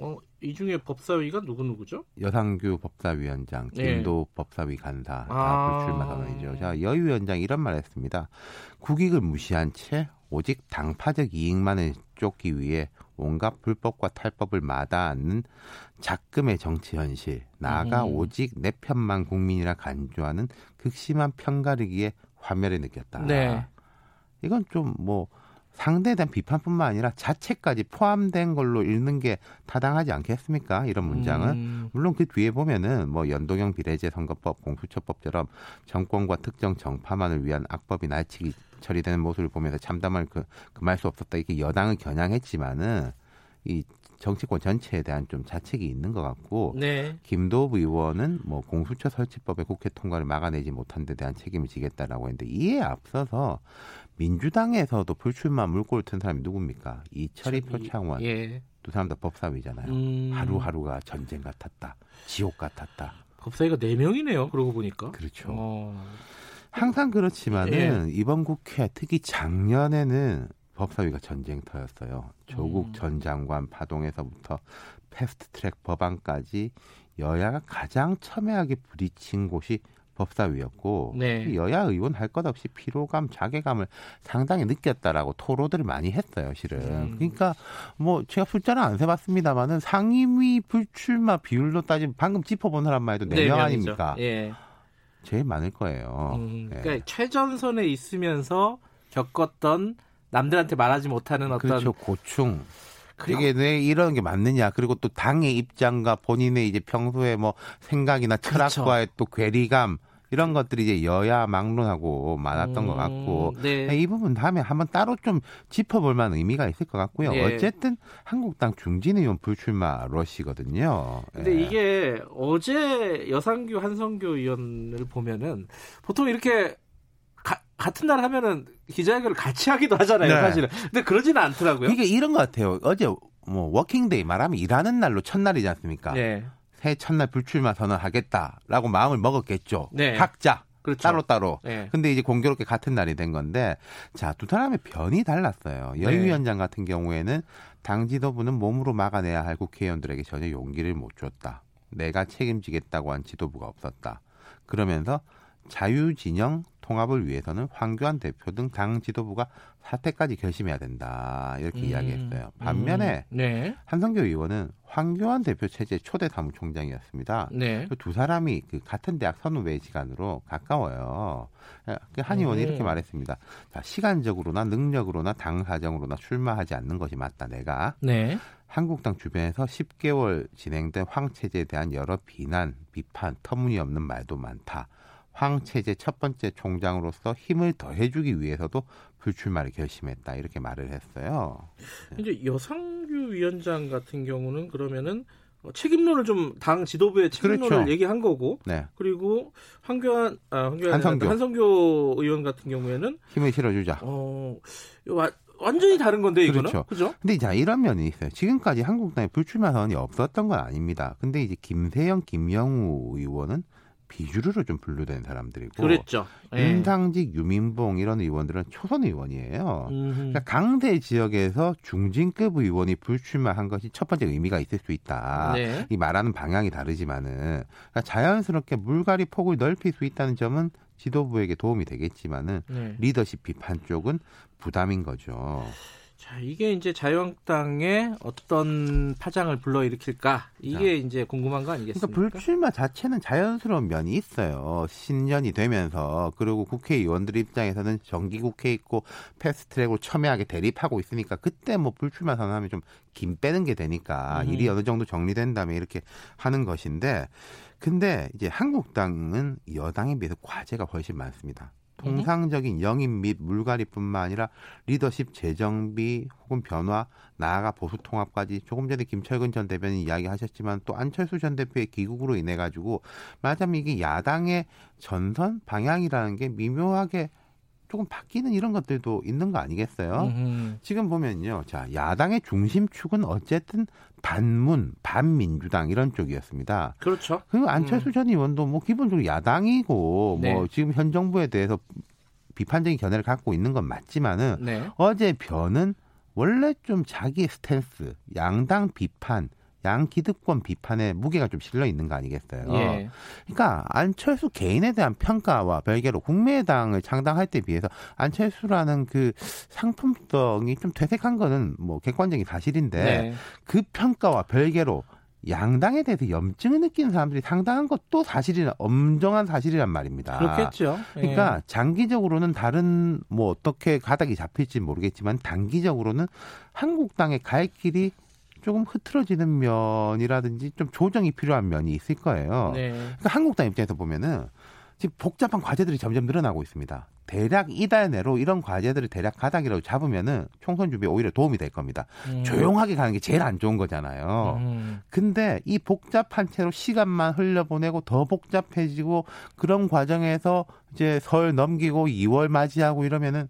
어, 이 중에 법사위가 누구 누구죠? 여상규 법사위원장, 예. 김도 법사위 간사 다 아. 불출마 선언이죠. 자, 여 위원장 이런 말 했습니다. 국익을 무시한 채 오직 당파적 이익만을 쫓기 위해 온갖 불법과 탈법을 마다하는 작금의 정치 현실, 나아가 음. 오직 내 편만 국민이라 간주하는 극심한 편가르기에 화면을 느꼈다. 네. 이건 좀 뭐 상대에 대한 비판뿐만 아니라 자체까지 포함된 걸로 읽는 게 타당하지 않겠습니까? 이런 문장은. 음, 물론 그 뒤에 보면은 뭐 연동형 비례제 선거법, 공수처법처럼 정권과 특정 정파만을 위한 악법이 날치기 처리되는 모습을 보면서 참담할 그 금할 수 없었다. 이렇게 여당을 겨냥했지만은 이 정치권 전체에 대한 좀 자책이 있는 것 같고 네. 김도부 의원은 뭐 공수처 설치법의 국회 통과를 막아내지 못한 데 대한 책임을 지겠다라고 했는데 이에 앞서서 민주당에서도 불출마 물꼬를 튼 사람이 누굽니까? 저기, 표창원 예. 두 사람 다 법사위잖아요. 음, 하루하루가 전쟁 같았다. 지옥 같았다. 법사위가 네 명이네요. 그러고 보니까. 그렇죠. 어, 항상 그렇지만은 예. 이번 국회 특히 작년에는 법사위가 전쟁터였어요. 조국 음. 전 장관 파동에서부터 패스트트랙 법안까지 여야가 가장 첨예하게 부딪힌 곳이 법사위였고 네. 여야 의원 할 것 없이 피로감, 자괴감을 상당히 느꼈다라고 토로들을 많이 했어요, 실은. 음. 그러니까 뭐 제가 숫자는 안 세봤습니다만은 상임위 불출마 비율로 따지면 방금 짚어본 사람만 해도 네명 명이죠. 아닙니까? 예. 제일 많을 거예요. 음, 예. 그러니까 최전선에 있으면서 겪었던 남들한테 말하지 못하는 어떤 그렇죠, 고충. 이게 왜 이런 게 맞느냐. 그리고 또 당의 입장과 본인의 이제 평소에 뭐 생각이나 철학과의 그렇죠. 또 괴리감 이런 것들이 이제 여야 막론하고 많았던 음, 것 같고 네. 이 부분 다음에 한번 따로 좀 짚어볼 만한 의미가 있을 것 같고요. 네. 어쨌든 한국당 중진 의원 불출마 러시거든요. 근데 네. 이게 어제 여상규 한성규 의원을 보면은 보통 이렇게 가, 같은 날 하면은 기자회견을 같이 하기도 하잖아요, 네. 사실은. 근데 그러지는 않더라고요. 이게 이런 것 같아요. 어제 뭐 working day 말하면 일하는 날로 첫날이지 않습니까? 네. 새해 첫날 불출마 선언하겠다라고 마음을 먹었겠죠. 네. 각자. 그렇죠. 따로 따로. 네. 근데 이제 공교롭게 같은 날이 된 건데 자 두 사람의 변이 달랐어요. 네. 여위원장 같은 경우에는 당 지도부는 몸으로 막아내야 할 국회의원들에게 전혀 용기를 못 줬다. 내가 책임지겠다고 한 지도부가 없었다. 그러면서 자유진영 통합을 위해서는 황교안 대표 등 당 지도부가 사퇴까지 결심해야 된다 이렇게 음, 이야기했어요. 반면에 음, 네. 한성교 의원은 황교안 대표 체제 초대 사무총장이었습니다. 네. 두 사람이 그 같은 대학 선후배 시간으로 가까워요. 그한 의원이 음. 이렇게 말했습니다. 자, 시간적으로나 능력으로나 당 사정으로나 출마하지 않는 것이 맞다. 내가 네. 한국당 주변에서 10개월 진행된 황 체제에 대한 여러 비난, 비판, 터무니없는 말도 많다. 황 체제 첫 번째 총장으로서 힘을 더해주기 위해서도 불출마를 결심했다 이렇게 말을 했어요. 이제 여상규 위원장 같은 경우는 그러면은 책임론을 좀 당 지도부의 책임론을 그렇죠. 얘기한 거고, 네. 그리고 황교안, 아, 황교안 한성교. 한성교 의원 같은 경우에는 힘을 실어주자. 어, 와, 완전히 다른 건데 이거는 그렇죠. 그죠? 근데 자 이런 면이 있어요. 지금까지 한국당에 불출마 선언이 없었던 건 아닙니다. 근데 이제 김세영, 김영우 의원은 비주류로 좀 분류된 사람들이고 그랬죠. 예. 윤상직, 유민봉 이런 의원들은 초선 의원이에요. 그러니까 강대 지역에서 중진급 의원이 불출마한 것이 첫 번째 의미가 있을 수 있다. 네. 이 말하는 방향이 다르지만은 그러니까 자연스럽게 물갈이 폭을 넓힐 수 있다는 점은 지도부에게 도움이 되겠지만은 네. 리더십 비판 쪽은 부담인 거죠. 자, 이게 이제 자유한국당에 어떤 파장을 불러일으킬까? 이게 자. 이제 궁금한 거 아니겠습니까? 그러니까 불출마 자체는 자연스러운 면이 있어요. 신년이 되면서 그리고 국회의원들 입장에서는 정기 국회 있고 패스트트랙으로 첨예하게 대립하고 있으니까 그때 뭐 불출마 선언하면 좀김 빼는 게 되니까 음. 일이 어느 정도 정리된 다음에 이렇게 하는 것인데 근데 이제 한국당은 여당에 비해서 과제가 훨씬 많습니다. 통상적인 영입 및 물갈이뿐만 아니라 리더십 재정비 혹은 변화 나아가 보수 통합까지 조금 전에 김철근 전 대변인 이야기하셨지만 또 안철수 전 대표의 귀국으로 인해 가지고 말하자면 이게 야당의 전선 방향이라는 게 미묘하게 조금 바뀌는 이런 것들도 있는 거 아니겠어요? 음흠. 지금 보면요. 자, 야당의 중심축은 어쨌든 반문, 반민주당 이런 쪽이었습니다. 그렇죠. 그리고 안철수 음. 전 의원도 뭐 기본적으로 야당이고 뭐 네. 뭐 지금 현 정부에 대해서 비판적인 견해를 갖고 있는 건 맞지만은 네. 어제 변은 원래 좀 자기의 스탠스, 양당 비판 양기득권 비판에 무게가 좀 실려 있는 거 아니겠어요? 예. 그러니까 안철수 개인에 대한 평가와 별개로 국민의당을 창당할 때 비해서 안철수라는 그 상품성이 좀 퇴색한 거는 뭐 객관적인 사실인데 네. 그 평가와 별개로 양당에 대해서 염증을 느끼는 사람들이 상당한 것도 사실이나 엄정한 사실이란 말입니다. 그렇겠죠. 예. 그러니까 장기적으로는 다른 뭐 어떻게 가닥이 잡힐지 모르겠지만 단기적으로는 한국당의 갈 길이 조금 흐트러지는 면이라든지 좀 조정이 필요한 면이 있을 거예요. 네. 그러니까 한국당 입장에서 보면은 지금 복잡한 과제들이 점점 늘어나고 있습니다. 대략 이달 내로 이런 과제들을 대략 가닥이라고 잡으면은 총선 준비에 오히려 도움이 될 겁니다. 음. 조용하게 가는 게 제일 안 좋은 거잖아요. 음. 근데 이 복잡한 채로 시간만 흘려보내고 더 복잡해지고 그런 과정에서 이제 설 넘기고 2월 맞이하고 이러면은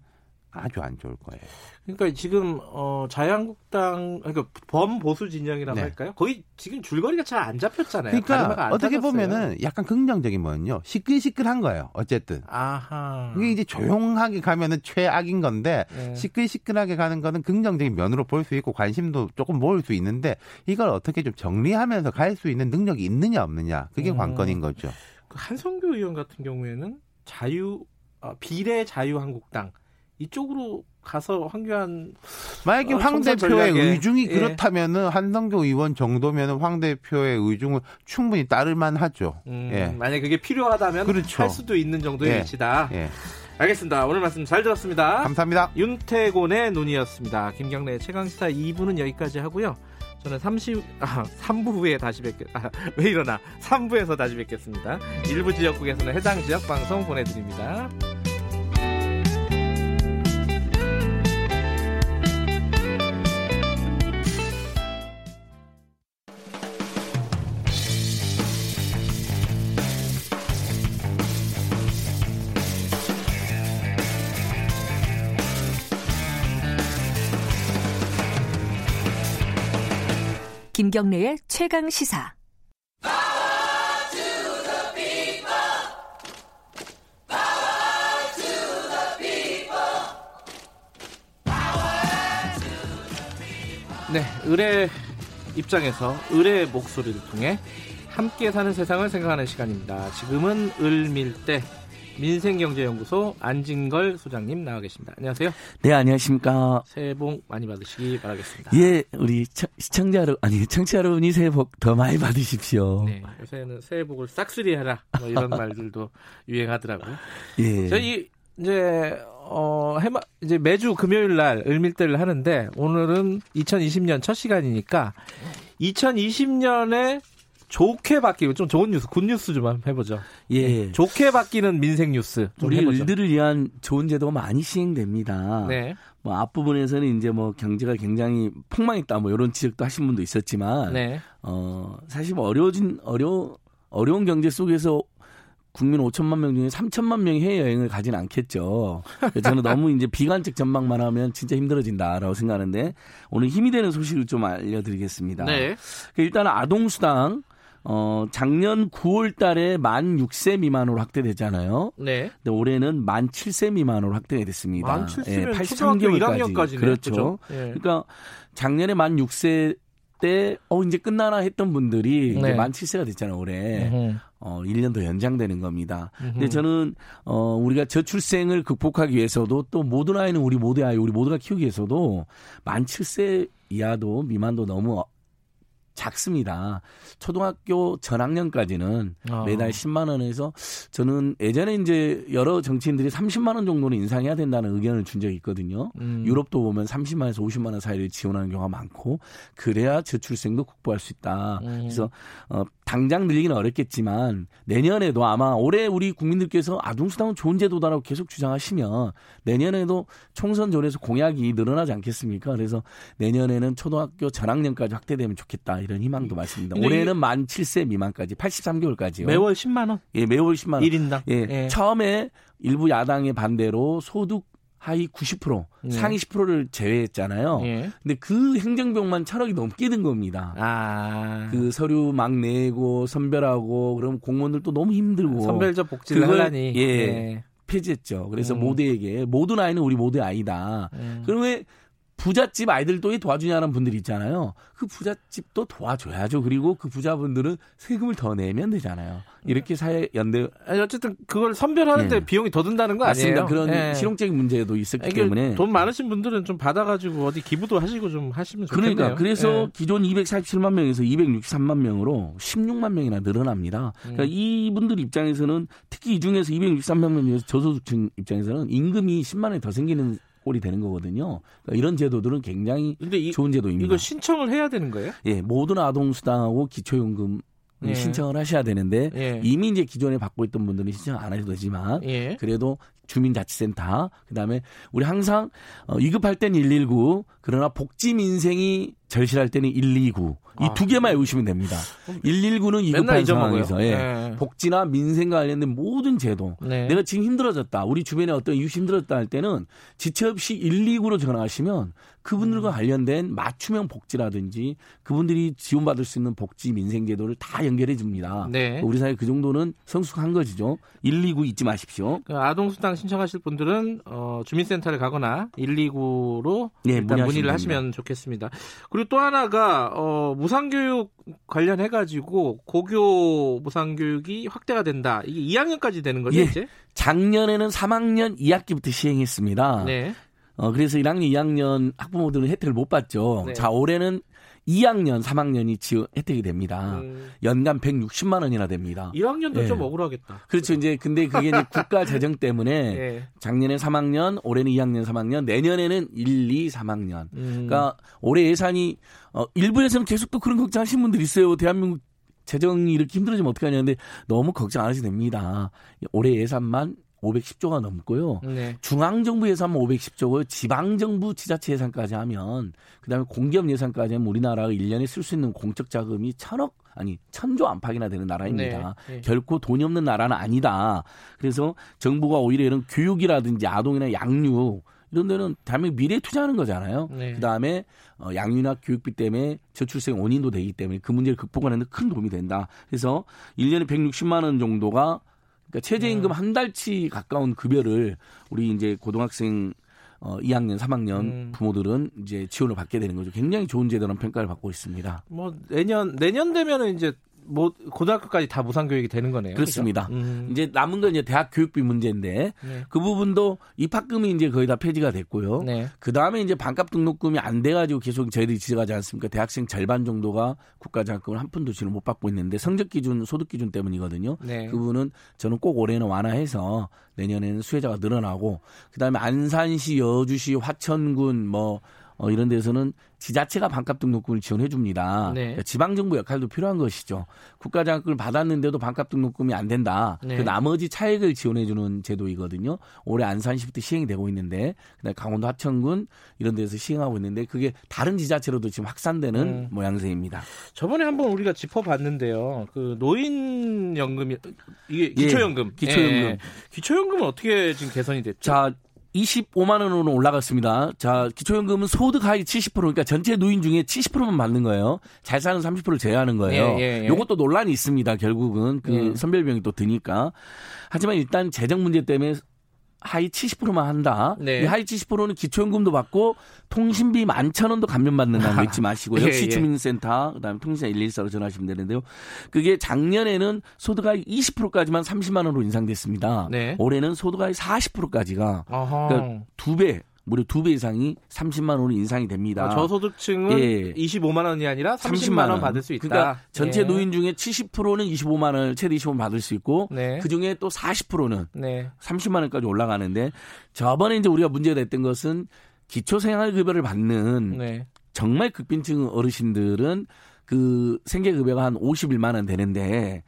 아주 안 좋을 거예요. 그러니까 지금 어 자유한국당 그러니까 범보수 진영이라고 네. 할까요? 거의 지금 줄거리가 잘 안 잡혔잖아요. 그러니까 어떻게 따졌어요. 보면은 약간 긍정적인 면요. 시끌시끌한 거예요. 어쨌든. 아하. 그게 이제 조용하게 가면은 최악인 건데 네. 시끌시끌하게 가는 거는 긍정적인 면으로 볼 수 있고 관심도 조금 모을 수 있는데 이걸 어떻게 좀 정리하면서 갈 수 있는 능력이 있느냐 없느냐 그게 음. 관건인 거죠. 그 한성규 의원 같은 경우에는 자유 어, 비례 자유한국당 이쪽으로 가서 황교안 만약에 어, 황 대표의 의중이 예. 그렇다면은 한성교 의원 정도면은 황 대표의 의중을 충분히 따를 만하죠. 음, 예. 만약 그게 필요하다면 그렇죠. 할 수도 있는 정도의 예. 위치다. 예. 알겠습니다. 오늘 말씀 잘 들었습니다. 감사합니다. 윤태곤의 눈이었습니다. 김경래 최강시사 2부는 여기까지 하고요. 저는 30, 아, 3부 후에 다시 뵙겠, 아, 왜 이러나. 3부에서 다시 뵙겠습니다. 일부 지역국에서는 해당 지역 방송 보내드립니다. 김경래의 최강 시사. 네, 의뢰 입장에서 의뢰의 목소리를 통해 함께 사는 세상을 생각하는 시간입니다. 지금은 을밀대 민생경제연구소 안진걸 소장님 나와 계십니다. 안녕하세요. 네, 안녕하십니까. 새해 복 많이 받으시기 바라겠습니다. 예, 우리 시청자 여러분, 아니, 청취자 여러분이 새해 복 더 많이 받으십시오. 네, 요새는 새해 복을 싹쓸이 해라. 뭐 이런 말들도 유행하더라고요. 예. 저희 이제 어 해마 이제 매주 금요일 날 을밀대를 하는데 오늘은 2020년 첫 시간이니까 2020년에 좋게 바뀌고 좀 좋은 뉴스, good news 좀 한번 해보죠. 예. 좋게 바뀌는 민생 뉴스 좀 우리 해보죠. 을들을 위한 좋은 제도가 많이 시행됩니다. 네, 뭐 앞부분에서는 이제 뭐 경제가 굉장히 폭망했다 뭐 이런 지적도 하신 분도 있었지만 네, 어 사실 뭐 어려워진 어려 어려운 경제 속에서 국민 5천만 명 중에 3천만 명이 해외 여행을 가진 않겠죠. 저는 너무 이제 비관적 전망만 하면 진짜 힘들어진다라고 생각하는데 오늘 힘이 되는 소식을 좀 알려드리겠습니다. 네, 일단 아동수당 어 작년 9월 달에 만 6세 미만으로 확대됐잖아요. 네. 근데 올해는 만 7세 미만으로 확대가 됐습니다. 만 7세면 초등학교 83개월까지. 1학년까지네. 그렇죠. 예. 그러니까 작년에 만 6세 때, 어, 이제 끝나나 했던 분들이 네. 이제 만 7세가 됐잖아요, 올해. 음흠. 어, 1년 더 연장되는 겁니다. 근데 음흠. 저는, 어, 우리가 저출생을 극복하기 위해서도 또 모든 아이는 우리 모두의 아이, 우리 모두가 키우기 위해서도 만 7세 이하도 미만도 너무 어- 작습니다. 초등학교 전학년까지는 어. 매달 10만 원에서 저는 예전에 이제 여러 정치인들이 30만 원 정도는 인상해야 된다는 의견을 준 적이 있거든요. 음. 유럽도 보면 30만에서 50만 원 사이를 지원하는 경우가 많고 그래야 저출생도 극복할 수 있다. 음. 그래서 어, 당장 늘리기는 어렵겠지만 내년에도 아마 올해 우리 국민들께서 아동수당은 좋은 제도다라고 계속 주장하시면 내년에도 총선 전에서 공약이 늘어나지 않겠습니까? 그래서 내년에는 초등학교 전학년까지 확대되면 좋겠다 이런 희망도. 근데 올해는 만 7세 미만까지 83개월까지요. 매월 10만 원, 예, 매월 10만 원. 1인당. 예, 처음에 일부 야당의 반대로 소득 하위 90% 예. 상위 10%를 제외했잖아요. 예. 근데 그 행정병만 천억이 넘게 든 겁니다. 아, 그 서류 막 내고 선별하고 그럼 공무원들도 너무 힘들고 선별적 복지를 그걸, 하려니. 예. 예. 폐지했죠. 그래서 음. 모두에게 모든 아이는 우리 모두의 아이다. 음. 그럼 왜 부잣집 아이들도 왜 도와주냐는 분들이 있잖아요. 그 부잣집도 도와줘야죠. 그리고 그 부자분들은 세금을 더 내면 되잖아요. 이렇게 사회 연대 아니, 어쨌든 그걸 선별하는데 예. 비용이 더 든다는 거 맞습니다. 아니에요? 그런 예. 실용적인 문제도 있었기 때문에 돈 많으신 분들은 좀 받아가지고 어디 기부도 하시고 좀 하시면 좋겠네요. 그러니까 그래서 예. 기존 247만 명에서 263만 명으로 16만 명이나 늘어납니다. 그러니까 음. 이분들 입장에서는 특히 이 중에서 263만 명 중에서 저소득층 입장에서는 임금이 10만 원이 더 생기는 꼴이 되는 거거든요. 그러니까 이런 제도들은 굉장히 이, 좋은 제도입니다. 이거 신청을 해야 되는 거예요? 예, 모든 아동 수당하고 기초연금 예. 신청을 하셔야 되는데 예. 이미 이제 기존에 받고 있던 분들은 신청 안 하셔도 되지만 예. 그래도 주민자치센터 그다음에 우리 항상 어, 위급할 때는 119 그러나 복지 민생이 절실할 때는 129 이 아. 두 개만 외우시면 됩니다. 119는 맨날 위급한. 상황에서 예. 예. 복지나 민생과 관련된 모든 제도 네. 내가 지금 힘들어졌다. 우리 주변에 어떤 이웃이 힘들었다 할 때는 지체 없이 119로 전화하시면 그분들과 음. 관련된 맞춤형 복지라든지 그분들이 지원받을 수 있는 복지 민생 제도를 다 연결해 줍니다. 네. 우리 사회 그 정도는 성숙한 것이죠. 129 잊지 마십시오. 그 아동 수당 신청하실 분들은 어, 주민센터를 가거나 129로 예, 일단 문의를. 하시면 좋겠습니다. 그리고 또 하나가 어, 무상교육 관련해 가지고 고교 무상교육이 확대가 된다. 이게 2학년까지 되는 거죠, 예. 이제? 작년에는 3학년 2학기부터 시행했습니다. 네. 어, 그래서 1학년, 2학년 학부모들은 혜택을 못 받죠. 네. 자, 올해는 2학년, 3학년이 지원 혜택이 됩니다. 음, 연간 160만 원이나 됩니다. 1학년도 예. 좀 억울하겠다. 그렇죠. 이제 근데 그게 이제 국가 재정 때문에 예. 작년에 3학년, 올해는 2학년, 3학년, 내년에는 1, 2, 3학년. 음, 그러니까 올해 예산이 어 일부에서는 계속 또 그런 걱정하시는 분들이 있어요. 대한민국 재정이 이렇게 힘들어지면 어떻게 하냐는데 너무 걱정 안 하셔도 됩니다. 올해 예산만 510조가 넘고요. 네. 중앙정부 예산만 510조고요. 지방정부 지자체 예산까지 하면 그다음에 공기업 예산까지 하면 우리나라가 1년에 쓸 수 있는 공적 자금이 천억 아니 천조 안팎이나 되는 나라입니다. 네. 네. 결코 돈이 없는 나라는 아니다. 그래서 정부가 오히려 이런 교육이라든지 아동이나 양육 이런 데는 대한민국 미래에 투자하는 거잖아요. 네. 그다음에 어, 양육이나 교육비 때문에 저출생 원인도 되기 때문에 그 문제를 극복하는 데 큰 도움이 된다. 그래서 1년에 160만 원 정도가 그러니까 최저임금 음. 한 달치 가까운 급여를 우리 이제 고등학생 어 2학년, 3학년 음. 부모들은 이제 지원을 받게 되는 거죠. 굉장히 좋은 제도라는 평가를 받고 있습니다. 뭐 내년 내년 되면은 이제 뭐 고등학교까지 다 무상 교육이 되는 거네요. 그렇습니다. 그죠? 음, 이제 남은 건 이제 대학 교육비 문제인데 네. 그 부분도 입학금이 이제 거의 다 폐지가 됐고요. 네. 그 다음에 이제 반값 등록금이 안 돼가지고 계속 저희들이 지적하지 않습니까? 대학생 절반 정도가 국가장학금을 한 푼도 지금 못 받고 있는데 성적 기준, 소득 기준 때문이거든요. 네. 그 부분은 저는 꼭 올해는 완화해서 내년에는 수혜자가 늘어나고 그 다음에 안산시, 여주시, 화천군 뭐 어, 이런 데서는 지자체가 반값 등록금을 지원해 줍니다. 네. 그러니까 지방 정부 역할도 필요한 것이죠. 국가 장학금을 받았는데도 반값 등록금이 안 된다. 네. 그 나머지 차액을 지원해 주는 제도이거든요. 올해 안산시부터 시행이 되고 있는데 그다음에 강원도 하천군 이런 데서 시행하고 있는데 그게 다른 지자체로도 지금 확산되는 음. 모양새입니다. 저번에 한번 우리가 짚어봤는데요. 그 노인 연금이 이게 예, 기초연금, 기초연금. 예. 기초연금은 어떻게 지금 개선이 됐죠? 자, 25만 원으로 올라갔습니다. 자, 기초연금은 소득 하위 70% 그러니까 전체 노인 중에 70%만 받는 거예요. 잘 사는 30%를 제외하는 거예요. 예, 예, 예. 요것도 논란이 있습니다. 결국은 그 음. 선별비용이 또 드니까. 하지만 일단 재정 문제 때문에 하위 70%만 한다. 네. 이 하위 70%는 기초연금도 받고 통신비 11,000원도 감면받는다는 거 잊지 마시고요. 예, 역시 예. 주민센터 그다음에 통신사 114로 전화하시면 되는데요. 그게 작년에는 소득 하위 20%까지만 30만 원으로 인상됐습니다. 네. 올해는 소득 하위 40%까지가 아하. 그러니까 두 배, 무려 두 배 이상이 30만 원으로 인상이 됩니다. 아, 저소득층은 예. 25만 원이 아니라 30만, 원 받을 수 있다. 그러니까 전체 예. 노인 중에 70%는 25만 원, 최대 25만 원 받을 수 있고 네. 그 중에 또 40%는 네. 30만 원까지 올라가는데 저번에 이제 우리가 문제가 됐던 것은 기초생활급여를 받는 네. 정말 극빈층 어르신들은 그 생계급여가 한 51만 원 되는데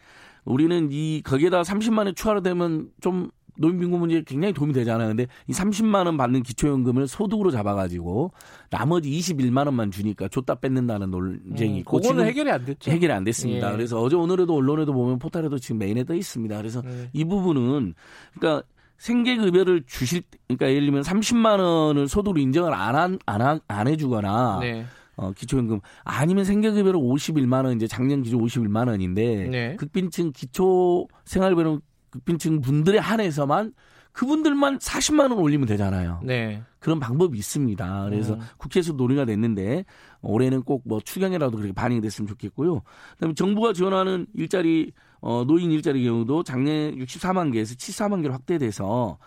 우리는 이 거기에다 30만 원 추가로 되면 좀 노인빈곤 문제에 굉장히 도움이 되잖아요. 근데 이 30만 원 받는 기초연금을 소득으로 잡아가지고 나머지 21만 원만 주니까 줬다 뺏는다는 논쟁이 음, 있고 그거는 해결이 안 됐죠. 해결이 안 됐습니다. 예. 그래서 어제 오늘에도 언론에도 보면 포탈에도 지금 메인에 떠 있습니다. 그래서 네. 이 부분은 그러니까 생계급여를 주실 그러니까 예를 들면 30만 원을 소득으로 인정을 안안 안, 안 해주거나 네. 어, 기초연금 아니면 생계급여를 51만 원 이제 작년 기준 51만 원인데 네. 극빈층 기초 생활비는 극빈층 분들에 한해서만 그분들만 40만 원 올리면 되잖아요. 네. 그런 방법이 있습니다. 그래서 음. 국회에서 논의가 됐는데 올해는 꼭 뭐 추경이라도 그렇게 반영이 됐으면 좋겠고요. 그다음에 정부가 지원하는 일자리 어, 노인 일자리 경우도 작년 64만 개에서 74만 개로 확대돼서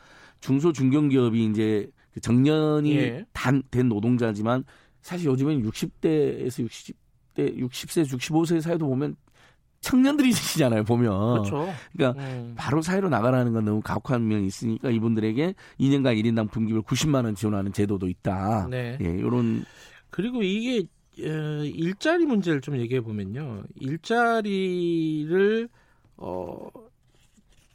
중소 중견 기업이 이제 그 정년이 예. 단 된 노동자지만 사실 요즘엔 60대에서 60대 60세 65세 사이도 보면 청년들이시잖아요 보면 그렇죠. 그러니까 음. 바로 사회로 나가라는 건 너무 가혹한 면이 있으니까 이분들에게 2년간 1인당 분기별 90만 원 지원하는 제도도 있다. 네. 예, 요런 그리고 이게 어, 일자리 문제를 좀 얘기해 보면요. 일자리를 어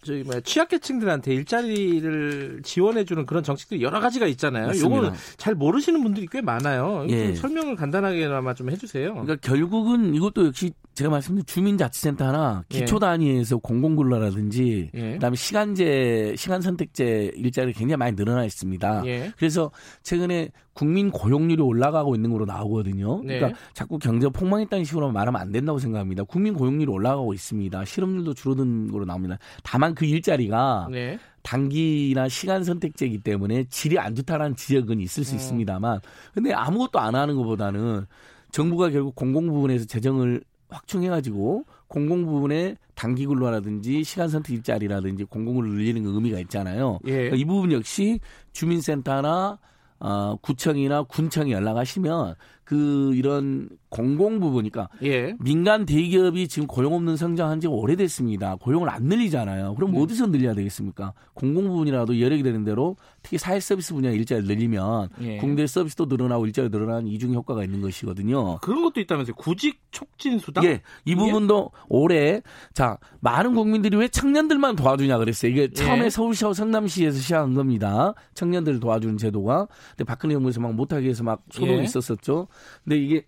저기 뭐야 취약계층들한테 일자리를 지원해주는 그런 정책들이 여러 가지가 있잖아요. 맞습니다. 요거는 잘 모르시는 분들이 꽤 많아요. 예. 좀 설명을 간단하게나마 좀 해주세요. 그러니까 결국은 이것도 역시 제가 말씀드린 주민자치센터나 예. 기초 단위에서 공공근로라든지 예. 그다음에 시간제 시간 선택제 일자리 굉장히 많이 늘어나 있습니다. 예. 그래서 최근에 국민 고용률이 올라가고 있는 거로 나오거든요. 네. 그러니까 자꾸 경제가 폭망했다는 식으로 말하면 안 된다고 생각합니다. 국민 고용률이 올라가고 있습니다. 실업률도 줄어든 거로 나옵니다. 다만 그 일자리가 네. 단기나 시간 선택제이기 때문에 질이 안 좋다라는 지적은 있을 수 음. 있습니다만 근데 아무것도 안 하는 것보다는 정부가 결국 공공 부분에서 재정을 확충해가지고 공공 부분에 단기 근로라든지 시간 선택 일자리라든지 공공을 늘리는 거 의미가 있잖아요. 예. 그러니까 이 부분 역시 주민센터나 어, 구청이나 군청에 연락하시면 그 이런 공공 부분이니까 예. 민간 대기업이 지금 고용 없는 성장한 지가 오래됐습니다. 고용을 안 늘리잖아요. 그럼 네. 어디서 늘려야 되겠습니까? 공공 부분이라도 여력이 되는 대로 특히 사회 서비스 분야 일자리 늘리면 예. 국내 서비스도 늘어나고 일자리 늘어나는 이중 효과가 있는 것이거든요. 그런 것도 있다면서요. 구직 촉진 수당? 예, 이 부분도 올해 자 많은 국민들이 왜 청년들만 도와주냐 그랬어요. 이게 처음에 예. 서울시와 성남시에서 시작한 겁니다. 청년들을 도와주는 제도가. 근데 박근혜 정부에서 막 못하게 해서 막 소동이 예. 있었었죠. 근데 이게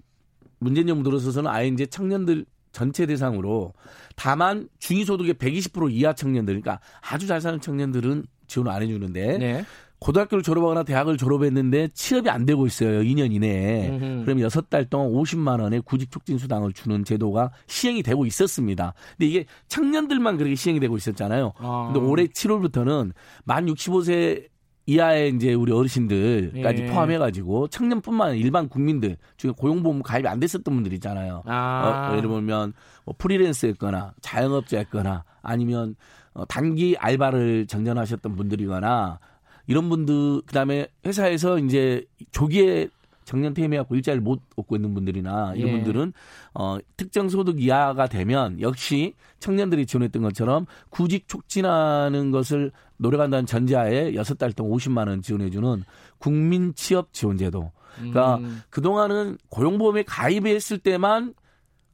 문재인 정부 들어서서는 아예 이제 청년들 전체 대상으로 다만 중위소득의 120% 이하 청년들, 그러니까 아주 잘 사는 청년들은 지원 안 해주는데 네. 고등학교를 졸업하거나 대학을 졸업했는데 취업이 안 되고 있어요. 2년 이내에. 음흠. 그럼 여섯 달 동안 50만 원의 구직 촉진 수당을 주는 제도가 시행이 되고 있었습니다. 근데 이게 청년들만 그렇게 시행이 되고 있었잖아요. 아. 근데 올해 7월부터는 만 65세 이하의 이제 우리 어르신들까지 예. 포함해가지고 청년뿐만 아니라 일반 국민들 중에 고용보험 가입이 안 됐었던 분들 있잖아요. 아. 어, 예를 들면 뭐 프리랜서였거나 자영업자였거나 아니면 어, 단기 알바를 정전하셨던 분들이거나 이런 분들 그다음에 회사에서 이제 조기에 정년 퇴임해갖고 일자리를 못 얻고 있는 분들이나 이런 예. 분들은 어, 특정 소득 이하가 되면 역시 청년들이 지원했던 것처럼 구직 촉진하는 것을 노력한다는 전제하에 여섯 달 동안 50만 원 지원해주는 국민 취업 지원제도. 그러니까 음. 그 동안은 고용보험에 가입했을 때만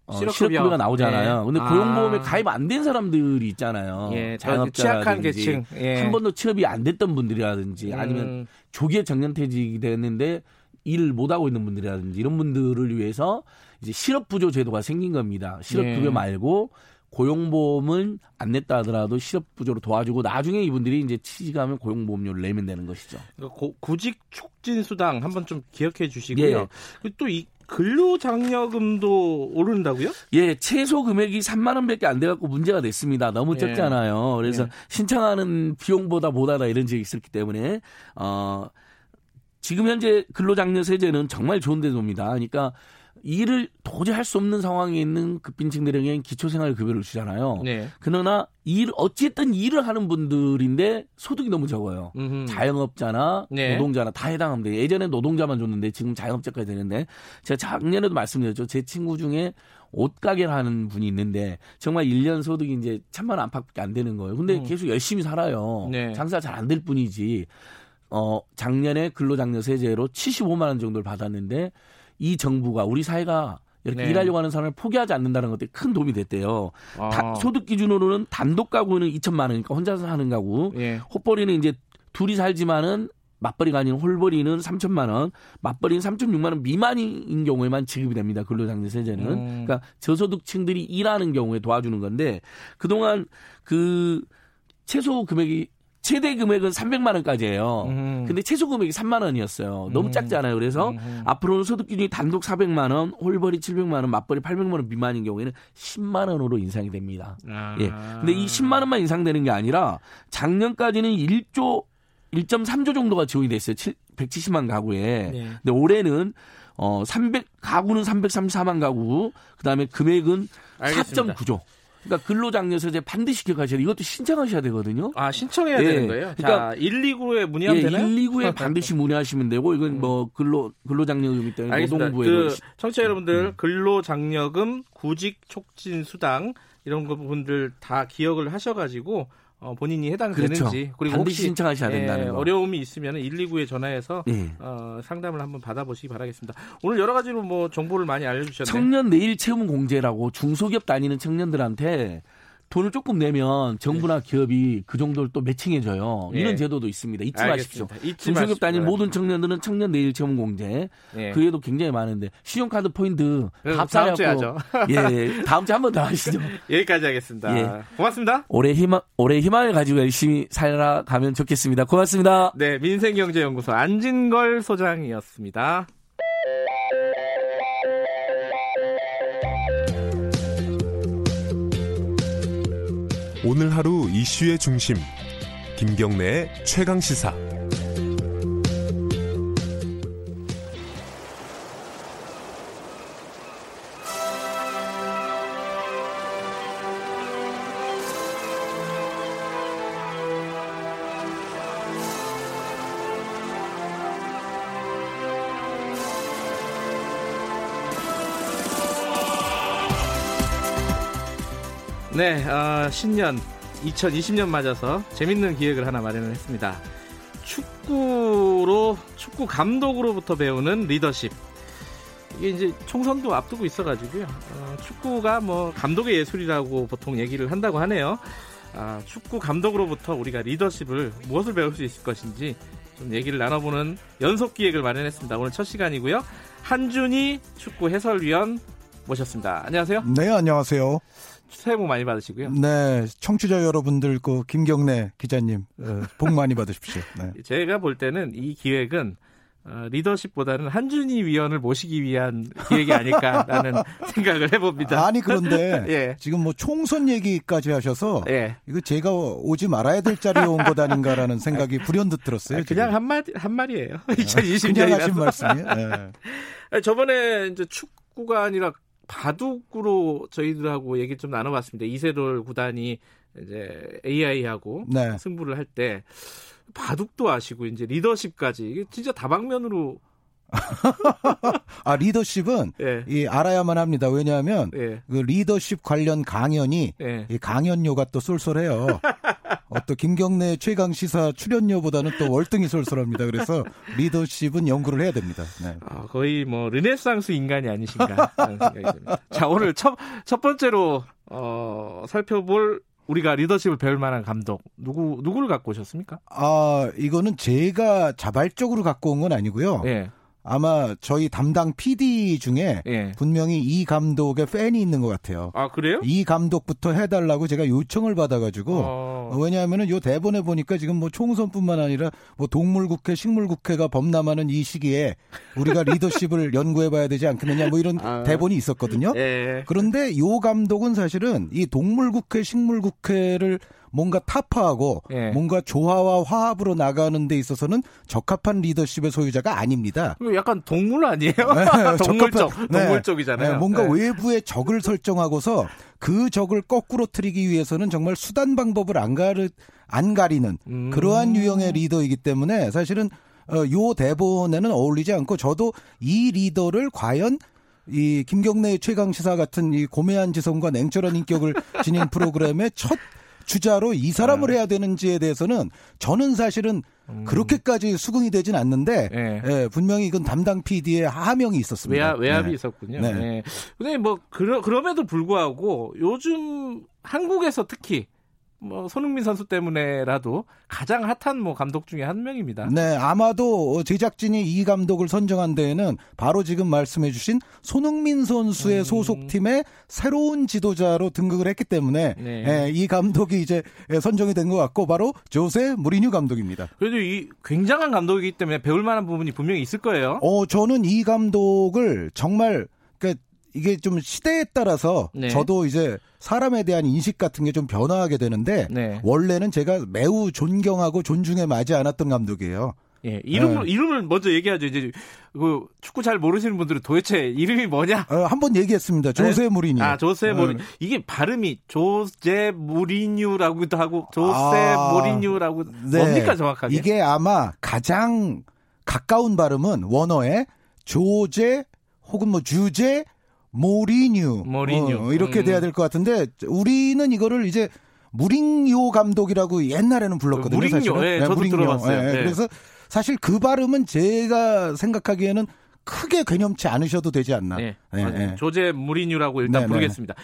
어, 실업급여. 실업급여가 나오잖아요. 네. 근데 아. 고용보험에 가입 안 된 사람들이 있잖아요. 예, 계층. 예. 한 번도 취업이 안 됐던 분들이라든지 아니면 음. 조기에 정년퇴직이 됐는데 일을 못 하고 있는 분들이라든지 이런 분들을 위해서 이제 실업부조 제도가 생긴 겁니다. 실업급여 예. 말고 고용보험은 안 냈다 하더라도 실업부조로 도와주고 나중에 이분들이 이제 취직하면 고용보험료를 내면 되는 것이죠. 그 고- 구직 촉진 수당 한번 좀 기억해 주시고요. 예. 또이 근로장려금도 오른다고요? 예, 최소 금액이 3만 원밖에 안 돼갖고 문제가 됐습니다. 너무 예. 적잖아요. 그래서 예. 신청하는 비용보다 못하다 이런 적이 있었기 때문에 어 지금 현재 근로장려 세제는 정말 좋은 제도입니다. 그러니까 일을 도저히 할 수 없는 상황에 있는 급빈층들에게는 기초생활급여를 주잖아요. 네. 그러나 일 어쨌든 일을 하는 분들인데 소득이 너무 적어요. 음흠. 자영업자나 네. 노동자나 다 돼요. 예전에 노동자만 줬는데 지금 자영업자까지 되는데 제가 작년에도 말씀드렸죠. 제 친구 중에 옷가게를 하는 분이 있는데 정말 1년 소득이 이제 천만 원 안팎밖에 안 되는 거예요. 근데 음. 계속 열심히 살아요. 네. 장사 잘 안 될 뿐이지. 어, 작년에 근로장려 세제로 75만 원 정도를 받았는데 이 정부가 우리 사회가 이렇게 네. 일하려고 하는 사람을 포기하지 않는다는 것들이 큰 도움이 됐대요. 아. 다- 소득 기준으로는 단독 가구는 2천만 원이니까 혼자서 하는 가구. 예. 헛벌이는 이제 둘이 살지만은 맞벌이가 아닌 홀벌이는 3천만 원, 맞벌이는 3.6만 원 미만인 경우에만 지급이 됩니다. 근로장려 세제는. 음. 그러니까 저소득층들이 일하는 경우에 도와주는 건데 그동안 그 최소 금액이 최대 금액은 300만 원까지예요. 음. 근데 최소 금액이 3만 원이었어요. 너무 음. 작잖아요. 그래서 음. 앞으로는 소득 기준이 단독 400만 원, 홀벌이 700만 원, 맞벌이 800만 원 미만인 경우에는 10만 원으로 인상이 됩니다. 아. 예. 근데 이 10만 원만 인상되는 게 아니라 작년까지는 1조 1.3조 정도가 지원이 됐어요. 7, 170만 가구에. 네. 근데 올해는 어 300 가구는 334만 가구. 그다음에 금액은 알겠습니다. 4.9조. 그러니까 근로장려세제 반드시 기억하셔야 돼요. 이것도 신청하셔야 되거든요. 아, 신청해야 예. 되는 거예요? 그러니까 자, 129에 문의하면 예, 되나요? 129에 반드시 문의하시면 되고 이건 뭐 근로 근로장려금이 때문에 알겠습니다. 노동부에도 그 청취자 여러분들 음. 근로장려금, 구직 촉진 수당 이런 거 부분들 다 기억을 하셔 가지고 어, 본인이 해당되는지 그렇죠. 그리고 반드시 혹시 신청하셔야 예, 된다는 거. 어려움이 있으면 129에 전화해서 예. 어, 상담을 한번 받아보시기 바라겠습니다. 오늘 여러 가지로 뭐 정보를 많이 알려주셨네요. 청년 내일 채용 공제라고 중소기업 다니는 청년들한테 돈을 조금 내면 정부나 기업이 그 정도를 또 매칭해줘요. 예. 이런 제도도 있습니다. 잊지 마십시오. 알겠습니다. 잊지 중소기업 다니는 바랍니다. 모든 청년들은 청년 내일 채용 공제. 예. 그 외에도 굉장히 많은데 신용카드 포인트 다 다음 주에 합산해갖고 예, 다음 주에 한 번 더 하시죠. 여기까지 하겠습니다. 예. 고맙습니다. 올해 희망 올해 희망을 가지고 열심히 살아가면 좋겠습니다. 고맙습니다. 네, 민생경제연구소 안진걸 소장이었습니다. 오늘 하루 이슈의 중심 김경래의 최강 시사 네, 어, 신년 2020년 맞아서 재밌는 기획을 하나 마련을 했습니다. 축구로 축구 감독으로부터 배우는 리더십. 이게 이제 총선도 앞두고 있어가지고요. 어, 축구가 뭐 감독의 예술이라고 보통 얘기를 한다고 하네요. 아, 축구 감독으로부터 우리가 리더십을 무엇을 배울 수 있을 것인지 좀 얘기를 나눠보는 연속 기획을 마련했습니다. 오늘 첫 시간이고요. 한준희 축구 해설위원 모셨습니다. 안녕하세요. 네, 안녕하세요. 새해 복 많이 받으시고요. 네, 청취자 여러분들, 그 김경래 기자님, 어, 복 많이 받으십시오. 네. 제가 볼 때는 이 기획은 어, 리더십보다는 한준희 위원을 모시기 위한 기획이 아닐까라는 생각을 해봅니다. 아니 그런데 예. 지금 뭐 총선 얘기까지 하셔서 예. 이거 제가 오지 말아야 될 자리에 온 것 아닌가라는 생각이 불현듯 들었어요. 아, 그냥 한 마디 한 말이에요. 2020년이라서. 그냥 하신 말씀이에요. 네. 저번에 이제 축구가 아니라 바둑으로 저희들하고 얘기 좀 나눠봤습니다. 이세돌 구단이 이제 AI하고 네. 승부를 할 때 바둑도 아시고 이제 리더십까지 이게 진짜 다방면으로 아 리더십은 예. 이 알아야만 합니다. 왜냐하면 예. 그 리더십 관련 강연이 예. 이 강연료가 또 쏠쏠해요. 어, 또 김경래 최강 시사 출연료보다는 또 월등히 쏠쏠합니다. 그래서 리더십은 연구를 해야 됩니다. 네. 아, 거의 뭐 르네상스 인간이 아니신가 하는 생각이 듭니다. 자 오늘 첫, 첫 번째로 어, 살펴볼 우리가 리더십을 배울 만한 감독 누구 누구를 갖고 오셨습니까? 아 이거는 제가 자발적으로 갖고 온 건 아니고요. 예. 아마 저희 담당 PD 중에 예. 분명히 이 감독의 팬이 있는 것 같아요. 아 그래요? 이 감독부터 해달라고 제가 요청을 받아가지고 어, 왜냐하면은 요 대본에 보니까 지금 뭐 총선뿐만 아니라 뭐 동물국회, 식물국회가 범람하는 이 시기에 우리가 리더십을 연구해봐야 되지 않겠느냐 뭐 이런 아. 대본이 있었거든요. 예. 그런데 요 감독은 사실은 이 동물국회, 식물국회를 뭔가 타파하고 예. 뭔가 조화와 화합으로 나가는 데 있어서는 적합한 리더십의 소유자가 아닙니다. 약간 동물 아니에요? 네, 동물 적합한- 쪽, 네. 동물 쪽이잖아요. 네, 뭔가 네. 외부의 적을 설정하고서 그 적을 거꾸로 트리기 위해서는 정말 수단 방법을 안 가르 안 가리는 음. 그러한 유형의 리더이기 때문에 사실은 어, 요 대본에는 어울리지 않고 저도 이 리더를 과연 이 김경래 최강 시사 같은 이 고매한 지성과 냉철한 인격을 지닌 프로그램의 첫 주자로 이 네. 사람을 해야 되는지에 대해서는 저는 사실은 그렇게까지 수긍이 되진 않는데 음. 예. 예, 분명히 이건 담당 PD의 하명이 있었습니다. 외압, 외압 이 네. 있었군요. 네. 네. 근데 뭐 그러, 그럼에도 불구하고 요즘 한국에서 특히 뭐 손흥민 선수 때문에라도 가장 핫한 뭐 감독 중에 한 명입니다. 네, 아마도 제작진이 이 감독을 선정한 데에는 바로 지금 말씀해 주신 손흥민 선수의 음. 소속팀의 새로운 지도자로 등극을 했기 때문에 네. 예, 이 감독이 이제 선정이 된 것 같고 바로 조세 무리뉴 감독입니다. 그래도 이 굉장한 감독이기 때문에 배울 만한 부분이 분명히 있을 거예요. 어, 저는 이 감독을 정말 그러니까 이게 좀 시대에 따라서 네. 저도 이제 사람에 대한 인식 같은 게 좀 변화하게 되는데 네. 원래는 제가 매우 존경하고 존중에 맞지 않았던 감독이에요. 예, 이름을 네. 이름을 먼저 얘기하죠. 이제 그 축구 잘 모르시는 분들은 도대체 이름이 뭐냐? 어, 한번 얘기했습니다. 조세 무리뉴. 아, 조세 어, 모리 이게 발음이 조제 무리뉴라고도 하고 조세 아, 모리뉴라고 네. 뭡니까 정확하게? 이게 아마 가장 가까운 발음은 원어의 조제 혹은 뭐 주제 모리뉴, 모리뉴. 어, 이렇게 음. 돼야 될 것 같은데 우리는 이거를 이제 무링요 감독이라고 옛날에는 불렀거든요. 무링요, 사실은. 예, 저도 들어봤어요. 네. 그래서 사실 그 발음은 제가 생각하기에는 크게 괴념치 않으셔도 되지 않나. 네. 예. 조제 무리뉴라고 일단 네, 네. 부르겠습니다.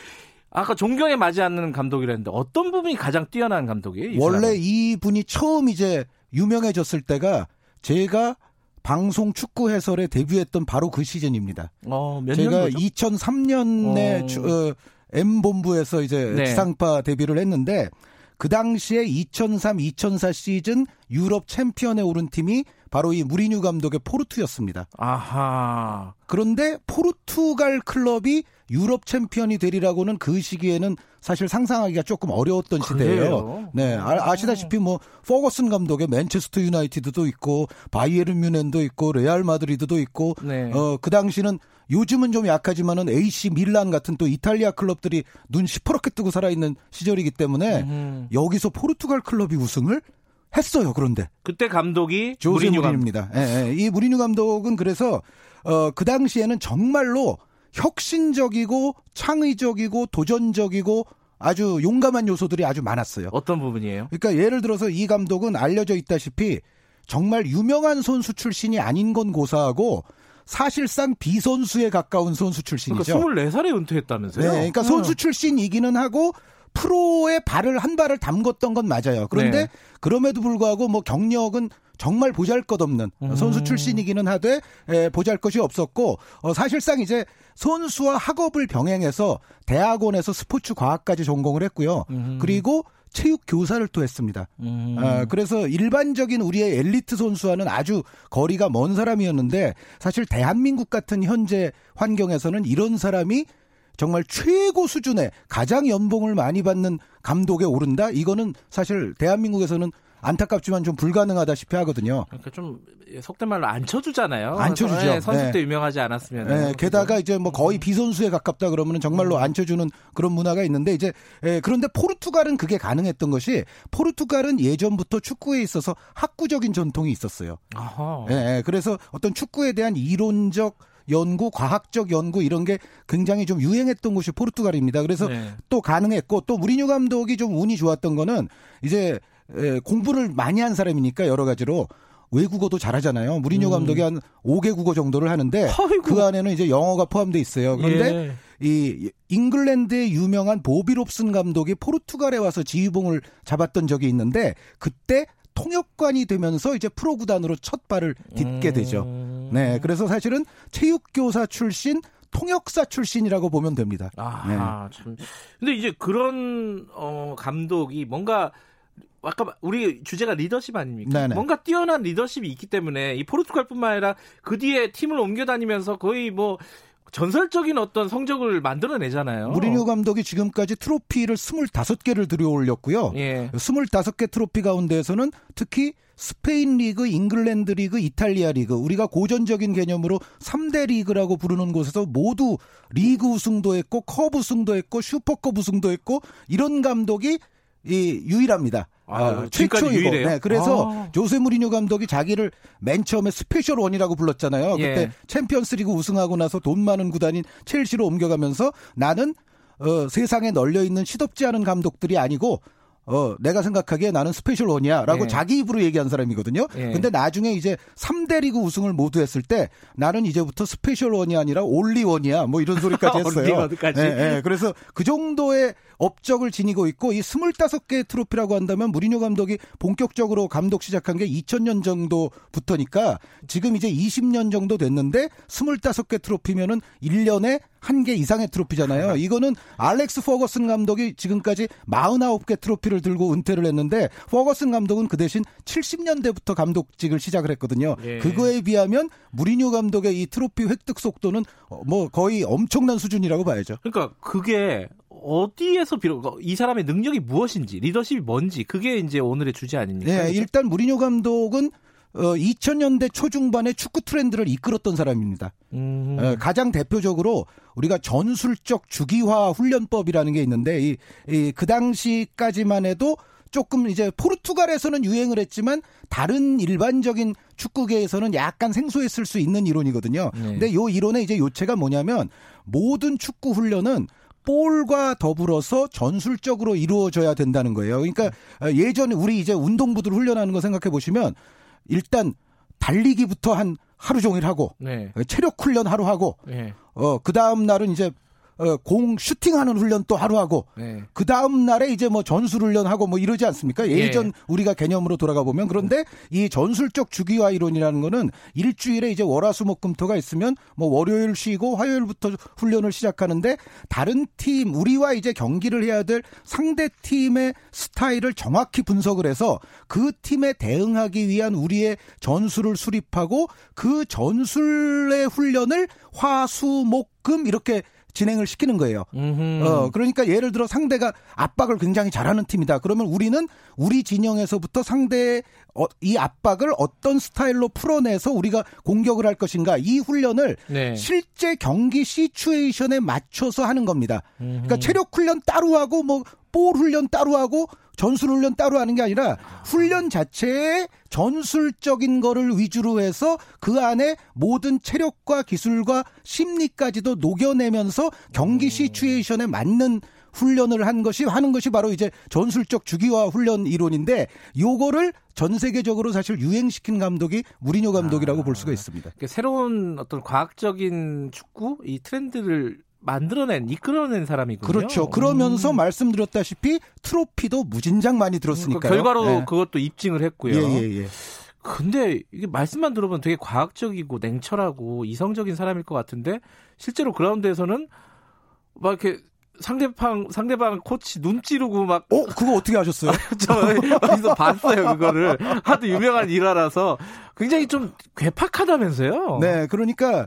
아까 존경에 맞지 않는 감독이라는데 어떤 부분이 가장 뛰어난 감독이에요? 이 원래? 이 분이 처음 이제 유명해졌을 때가 제가 방송 축구 해설에 데뷔했던 바로 그 시즌입니다. 어, 몇 제가 년도죠? 2003년에 어. 주, 어, M 본부에서 이제 네. 지상파 데뷔를 했는데 그 당시에 2003-2004 시즌 유럽 챔피언에 오른 팀이 바로 이 무리뉴 감독의 포르투였습니다. 아하. 그런데 포르투갈 클럽이 유럽 챔피언이 되리라고는 그 시기에는 사실 상상하기가 조금 어려웠던 시대예요. 네, 아, 아시다시피 뭐 퍼거슨 감독의 맨체스터 유나이티드도 있고 바이에른 뮌헨도 있고 레알 마드리드도 있고 네. 어, 그 당시는 요즘은 좀 약하지만은 AC 밀란 같은 또 이탈리아 클럽들이 눈 시퍼렇게 뜨고 살아있는 시절이기 때문에 음. 여기서 포르투갈 클럽이 우승을 했어요. 그런데 그때 감독이 조세 무리뉴. 무리뉴입니다. 예, 예. 이 무리뉴 감독은 그래서 어, 그 당시에는 정말로 혁신적이고 창의적이고 도전적이고 아주 용감한 요소들이 아주 많았어요. 어떤 부분이에요? 그러니까 예를 들어서 이 감독은 알려져 있다시피 정말 유명한 선수 출신이 아닌 건 고사하고 사실상 비선수에 가까운 선수 출신이죠. 그러니까 24살에 은퇴했다면서요? 네, 그러니까 음. 선수 출신이기는 하고 프로에 발을 한 발을 담궜던 건 맞아요. 그런데 네. 그럼에도 불구하고 뭐 경력은 정말 보잘것없는 음. 선수 출신이기는 하되 에, 보잘것이 없었고 어, 사실상 이제 선수와 학업을 병행해서 대학원에서 스포츠 과학까지 전공을 했고요. 음. 그리고 체육 교사를 또 했습니다. 음. 아, 그래서 일반적인 우리의 엘리트 선수와는 아주 거리가 먼 사람이었는데 사실 대한민국 같은 현재 환경에서는 이런 사람이 정말 최고 수준의 가장 연봉을 많이 받는 감독에 오른다? 이거는 사실 대한민국에서는 안타깝지만 좀 불가능하다시피 하거든요. 그러니까 좀 속된 말로 안 쳐주잖아요. 안 쳐주죠. 네, 선수 네. 때 유명하지 않았으면. 예, 게다가 이제 뭐 거의 비선수에 가깝다 그러면 정말로 앉혀주는 그런 문화가 있는데 이제 예, 그런데 포르투갈은 그게 가능했던 것이 포르투갈은 예전부터 축구에 있어서 학구적인 전통이 있었어요. 아하. 예, 예, 그래서 어떤 축구에 대한 이론적 연구, 과학적 연구 이런 게 굉장히 좀 유행했던 곳이 포르투갈입니다. 그래서 네. 또 가능했고 또 무리뉴 감독이 좀 운이 좋았던 거는 이제 에, 공부를 많이 한 사람이니까 여러 가지로 외국어도 잘하잖아요. 무리뉴 음. 감독이 한 5개 국어 정도를 하는데 그 안에는 이제 영어가 포함돼 있어요. 그런데 예. 이 잉글랜드의 유명한 보비 롭슨 감독이 포르투갈에 와서 지휘봉을 잡았던 적이 있는데 그때 통역관이 되면서 이제 프로 구단으로 첫 발을 딛게 되죠. 음. 네, 그래서 사실은 체육교사 출신, 통역사 출신이라고 보면 됩니다. 아, 참. 근데 이제 그런 어 감독이 뭔가 아까 우리 주제가 리더십 아닙니까? 네네. 뭔가 뛰어난 리더십이 있기 때문에 이 포르투갈뿐만 아니라 그 뒤에 팀을 옮겨 다니면서 거의 뭐 전설적인 어떤 성적을 만들어내잖아요. 무리뉴 감독이 지금까지 트로피를 25개를 들어올렸고요. 예. 25개 트로피 가운데에서는 특히 스페인 리그, 잉글랜드 리그, 이탈리아 리그, 우리가 고전적인 개념으로 3대 리그라고 부르는 곳에서 모두 리그 우승도 했고, 컵 우승도 했고, 슈퍼컵 우승도 했고, 이런 감독이 이 유일합니다. 아, 아, 최초이고. 네, 그래서 아. 조세 무리뉴 감독이 자기를 맨 처음에 special one이라고 불렀잖아요. 예. 그때 챔피언스리그 우승하고 나서 돈 많은 구단인 첼시로 옮겨가면서 나는 어, 세상에 널려 있는 시덥지 않은 감독들이 아니고 어, 내가 생각하기에 나는 special one이야라고 예. 자기 입으로 얘기한 사람이거든요. 예. 근데 나중에 이제 3대 리그 우승을 모두 했을 때 나는 이제부터 special one이 아니라 only one이야. 뭐 이런 소리까지 했어요. only one까지? 예, 예. 그래서 그 정도의 업적을 지니고 있고 이 25개의 트로피라고 한다면 무리뉴 감독이 본격적으로 감독 시작한 게 2000년 정도부터니까 지금 이제 20년 정도 됐는데 25개 트로피면은 1년에 한 개 이상의 트로피잖아요. 이거는 알렉스 퍼거슨 감독이 지금까지 49개 트로피를 들고 은퇴를 했는데 퍼거슨 감독은 그 대신 70년대부터 감독직을 시작을 했거든요. 예. 그거에 비하면 무리뉴 감독의 이 트로피 획득 속도는 어, 뭐 거의 엄청난 수준이라고 봐야죠. 그러니까 그게 어디에서 비롯 이 사람의 능력이 무엇인지 리더십이 뭔지 그게 이제 오늘의 주제 아닙니까? 네, 일단 무리뉴 감독은 어, 2000년대 초중반에 축구 트렌드를 이끌었던 사람입니다. 음. 어, 가장 대표적으로 우리가 전술적 주기화 훈련법이라는 게 있는데 이, 이, 그 당시까지만 해도 조금 이제 포르투갈에서는 유행을 했지만 다른 일반적인 축구계에서는 약간 생소했을 수 있는 이론이거든요. 네. 근데 요 이론의 이제 요체가 뭐냐면 모든 축구 훈련은 볼과 더불어서 전술적으로 이루어져야 된다는 거예요. 그러니까 어, 예전에 우리 이제 운동부들 훈련하는 거 생각해 보시면 일단 달리기부터 한 하루 종일 하고 네. 체력 훈련 하루 하고 네. 어, 그 다음 날은 이제, 어, 공 슈팅하는 훈련 또 하루 하고, 네. 그 다음 날에 이제 뭐 전술 훈련하고 뭐 이러지 않습니까? 예전 예. 우리가 개념으로 돌아가 보면. 그런데 이 전술적 주기화 이론이라는 거는 일주일에 이제 월화수목금토가 있으면 뭐 월요일 쉬고 화요일부터 훈련을 시작하는데 다른 팀, 우리와 이제 경기를 해야 될 상대 팀의 스타일을 정확히 분석을 해서 그 팀에 대응하기 위한 우리의 전술을 수립하고 그 전술의 훈련을 화, 수, 목, 금 이렇게 진행을 시키는 거예요. 음흠. 어, 그러니까 예를 들어 상대가 압박을 굉장히 잘하는 팀이다. 그러면 우리는 우리 진영에서부터 상대의 어, 이 압박을 어떤 스타일로 풀어내서 우리가 공격을 할 것인가. 이 훈련을 네. 실제 경기 시츄에이션에 맞춰서 하는 겁니다. 그러니까 음흠. 체력 훈련 따로 하고 뭐 볼 훈련 따로 하고 전술 훈련 따로 하는 게 아니라 훈련 자체에 전술적인 거를 위주로 해서 그 안에 모든 체력과 기술과 심리까지도 녹여내면서 경기 시츄에이션에 맞는 훈련을 한 것이 하는 것이 바로 이제 전술적 주기화 훈련 이론인데 요거를 전 세계적으로 사실 유행시킨 감독이 무리뉴 감독이라고 볼 수가 있습니다. 그러니까 새로운 어떤 과학적인 축구 이 트렌드를 만들어낸 이끌어낸 사람이군요. 그렇죠. 그러면서 음. 말씀드렸다시피 트로피도 무진장 많이 들었으니까요. 그 결과로 네. 그것도 입증을 했고요. 예, 예, 예. 근데 이게 말씀만 들어보면 되게 과학적이고 냉철하고 이성적인 사람일 것 같은데 실제로 그라운드에서는 막 이렇게 상대방 상대방 코치 눈 찌르고 막 어, 그거 어떻게 하셨어요? 저 어디서 봤어요 그거를 하도 유명한 일화라서 굉장히 좀 괴팍하다면서요. 네, 그러니까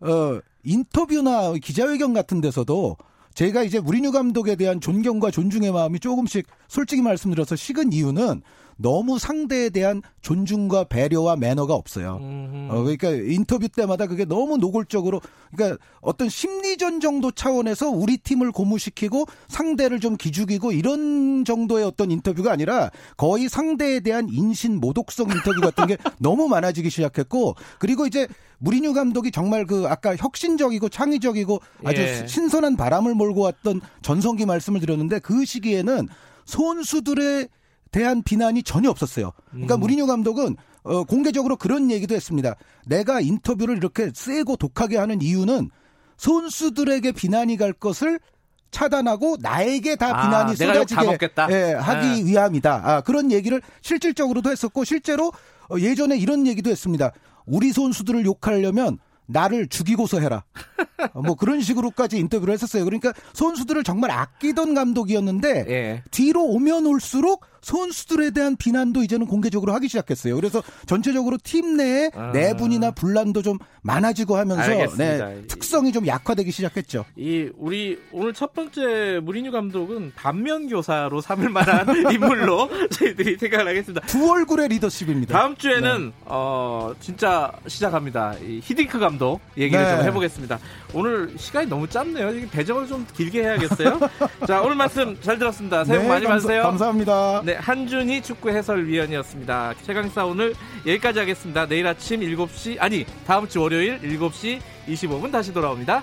어 인터뷰나 기자회견 같은 데서도 제가 이제 무리뉴 감독에 대한 존경과 존중의 마음이 조금씩 솔직히 말씀드려서 식은 이유는 너무 상대에 대한 존중과 배려와 매너가 없어요. 어, 그러니까 인터뷰 때마다 그게 너무 노골적으로 그러니까 어떤 심리전 정도 차원에서 우리 팀을 고무시키고 상대를 좀 기죽이고 이런 정도의 어떤 인터뷰가 아니라 거의 상대에 대한 인신 모독성 인터뷰 같은 게 너무 많아지기 시작했고 그리고 이제 무리뉴 감독이 정말 그 아까 혁신적이고 창의적이고 아주 예. 신선한 바람을 몰고 왔던 전성기 말씀을 드렸는데 그 시기에는 선수들의 대한 비난이 전혀 없었어요. 그러니까 음. 무리뉴 감독은 어, 공개적으로 그런 얘기도 했습니다. 내가 인터뷰를 이렇게 세고 독하게 하는 이유는 선수들에게 비난이 갈 것을 차단하고 나에게 다 아, 비난이 욕다 쏟아지게. 예, 하기 네. 위함이다. 아, 그런 얘기를 실질적으로도 했었고 실제로 어, 예전에 이런 얘기도 했습니다. 우리 선수들을 욕하려면 나를 죽이고서 해라. 어, 뭐 그런 식으로까지 인터뷰를 했었어요. 그러니까 선수들을 정말 아끼던 감독이었는데 예. 뒤로 오면 올수록 선수들에 대한 비난도 이제는 공개적으로 하기 시작했어요. 그래서 전체적으로 팀 내에 아. 내분이나 분란도 좀 많아지고 하면서. 네, 특성이 좀 약화되기 시작했죠. 이 우리 오늘 첫 번째 무리뉴 감독은 반면 교사로 삼을 만한 인물로 저희들이 생각을 하겠습니다. 두 얼굴의 리더십입니다. 다음 주에는 네. 어 진짜 시작합니다. 이 히딩크 감독 얘기를 네. 좀 해보겠습니다. 오늘 시간이 너무 짧네요. 배정을 좀 길게 해야겠어요. 자 오늘 말씀 잘 들었습니다. 새해 복 네, 많이 감사- 받으세요. 감사합니다. 네 한준희 축구 해설위원이었습니다. 최강사 오늘 여기까지 하겠습니다. 내일 아침 7시 아니 다음 주 월요일 7시 25분 다시 돌아옵니다.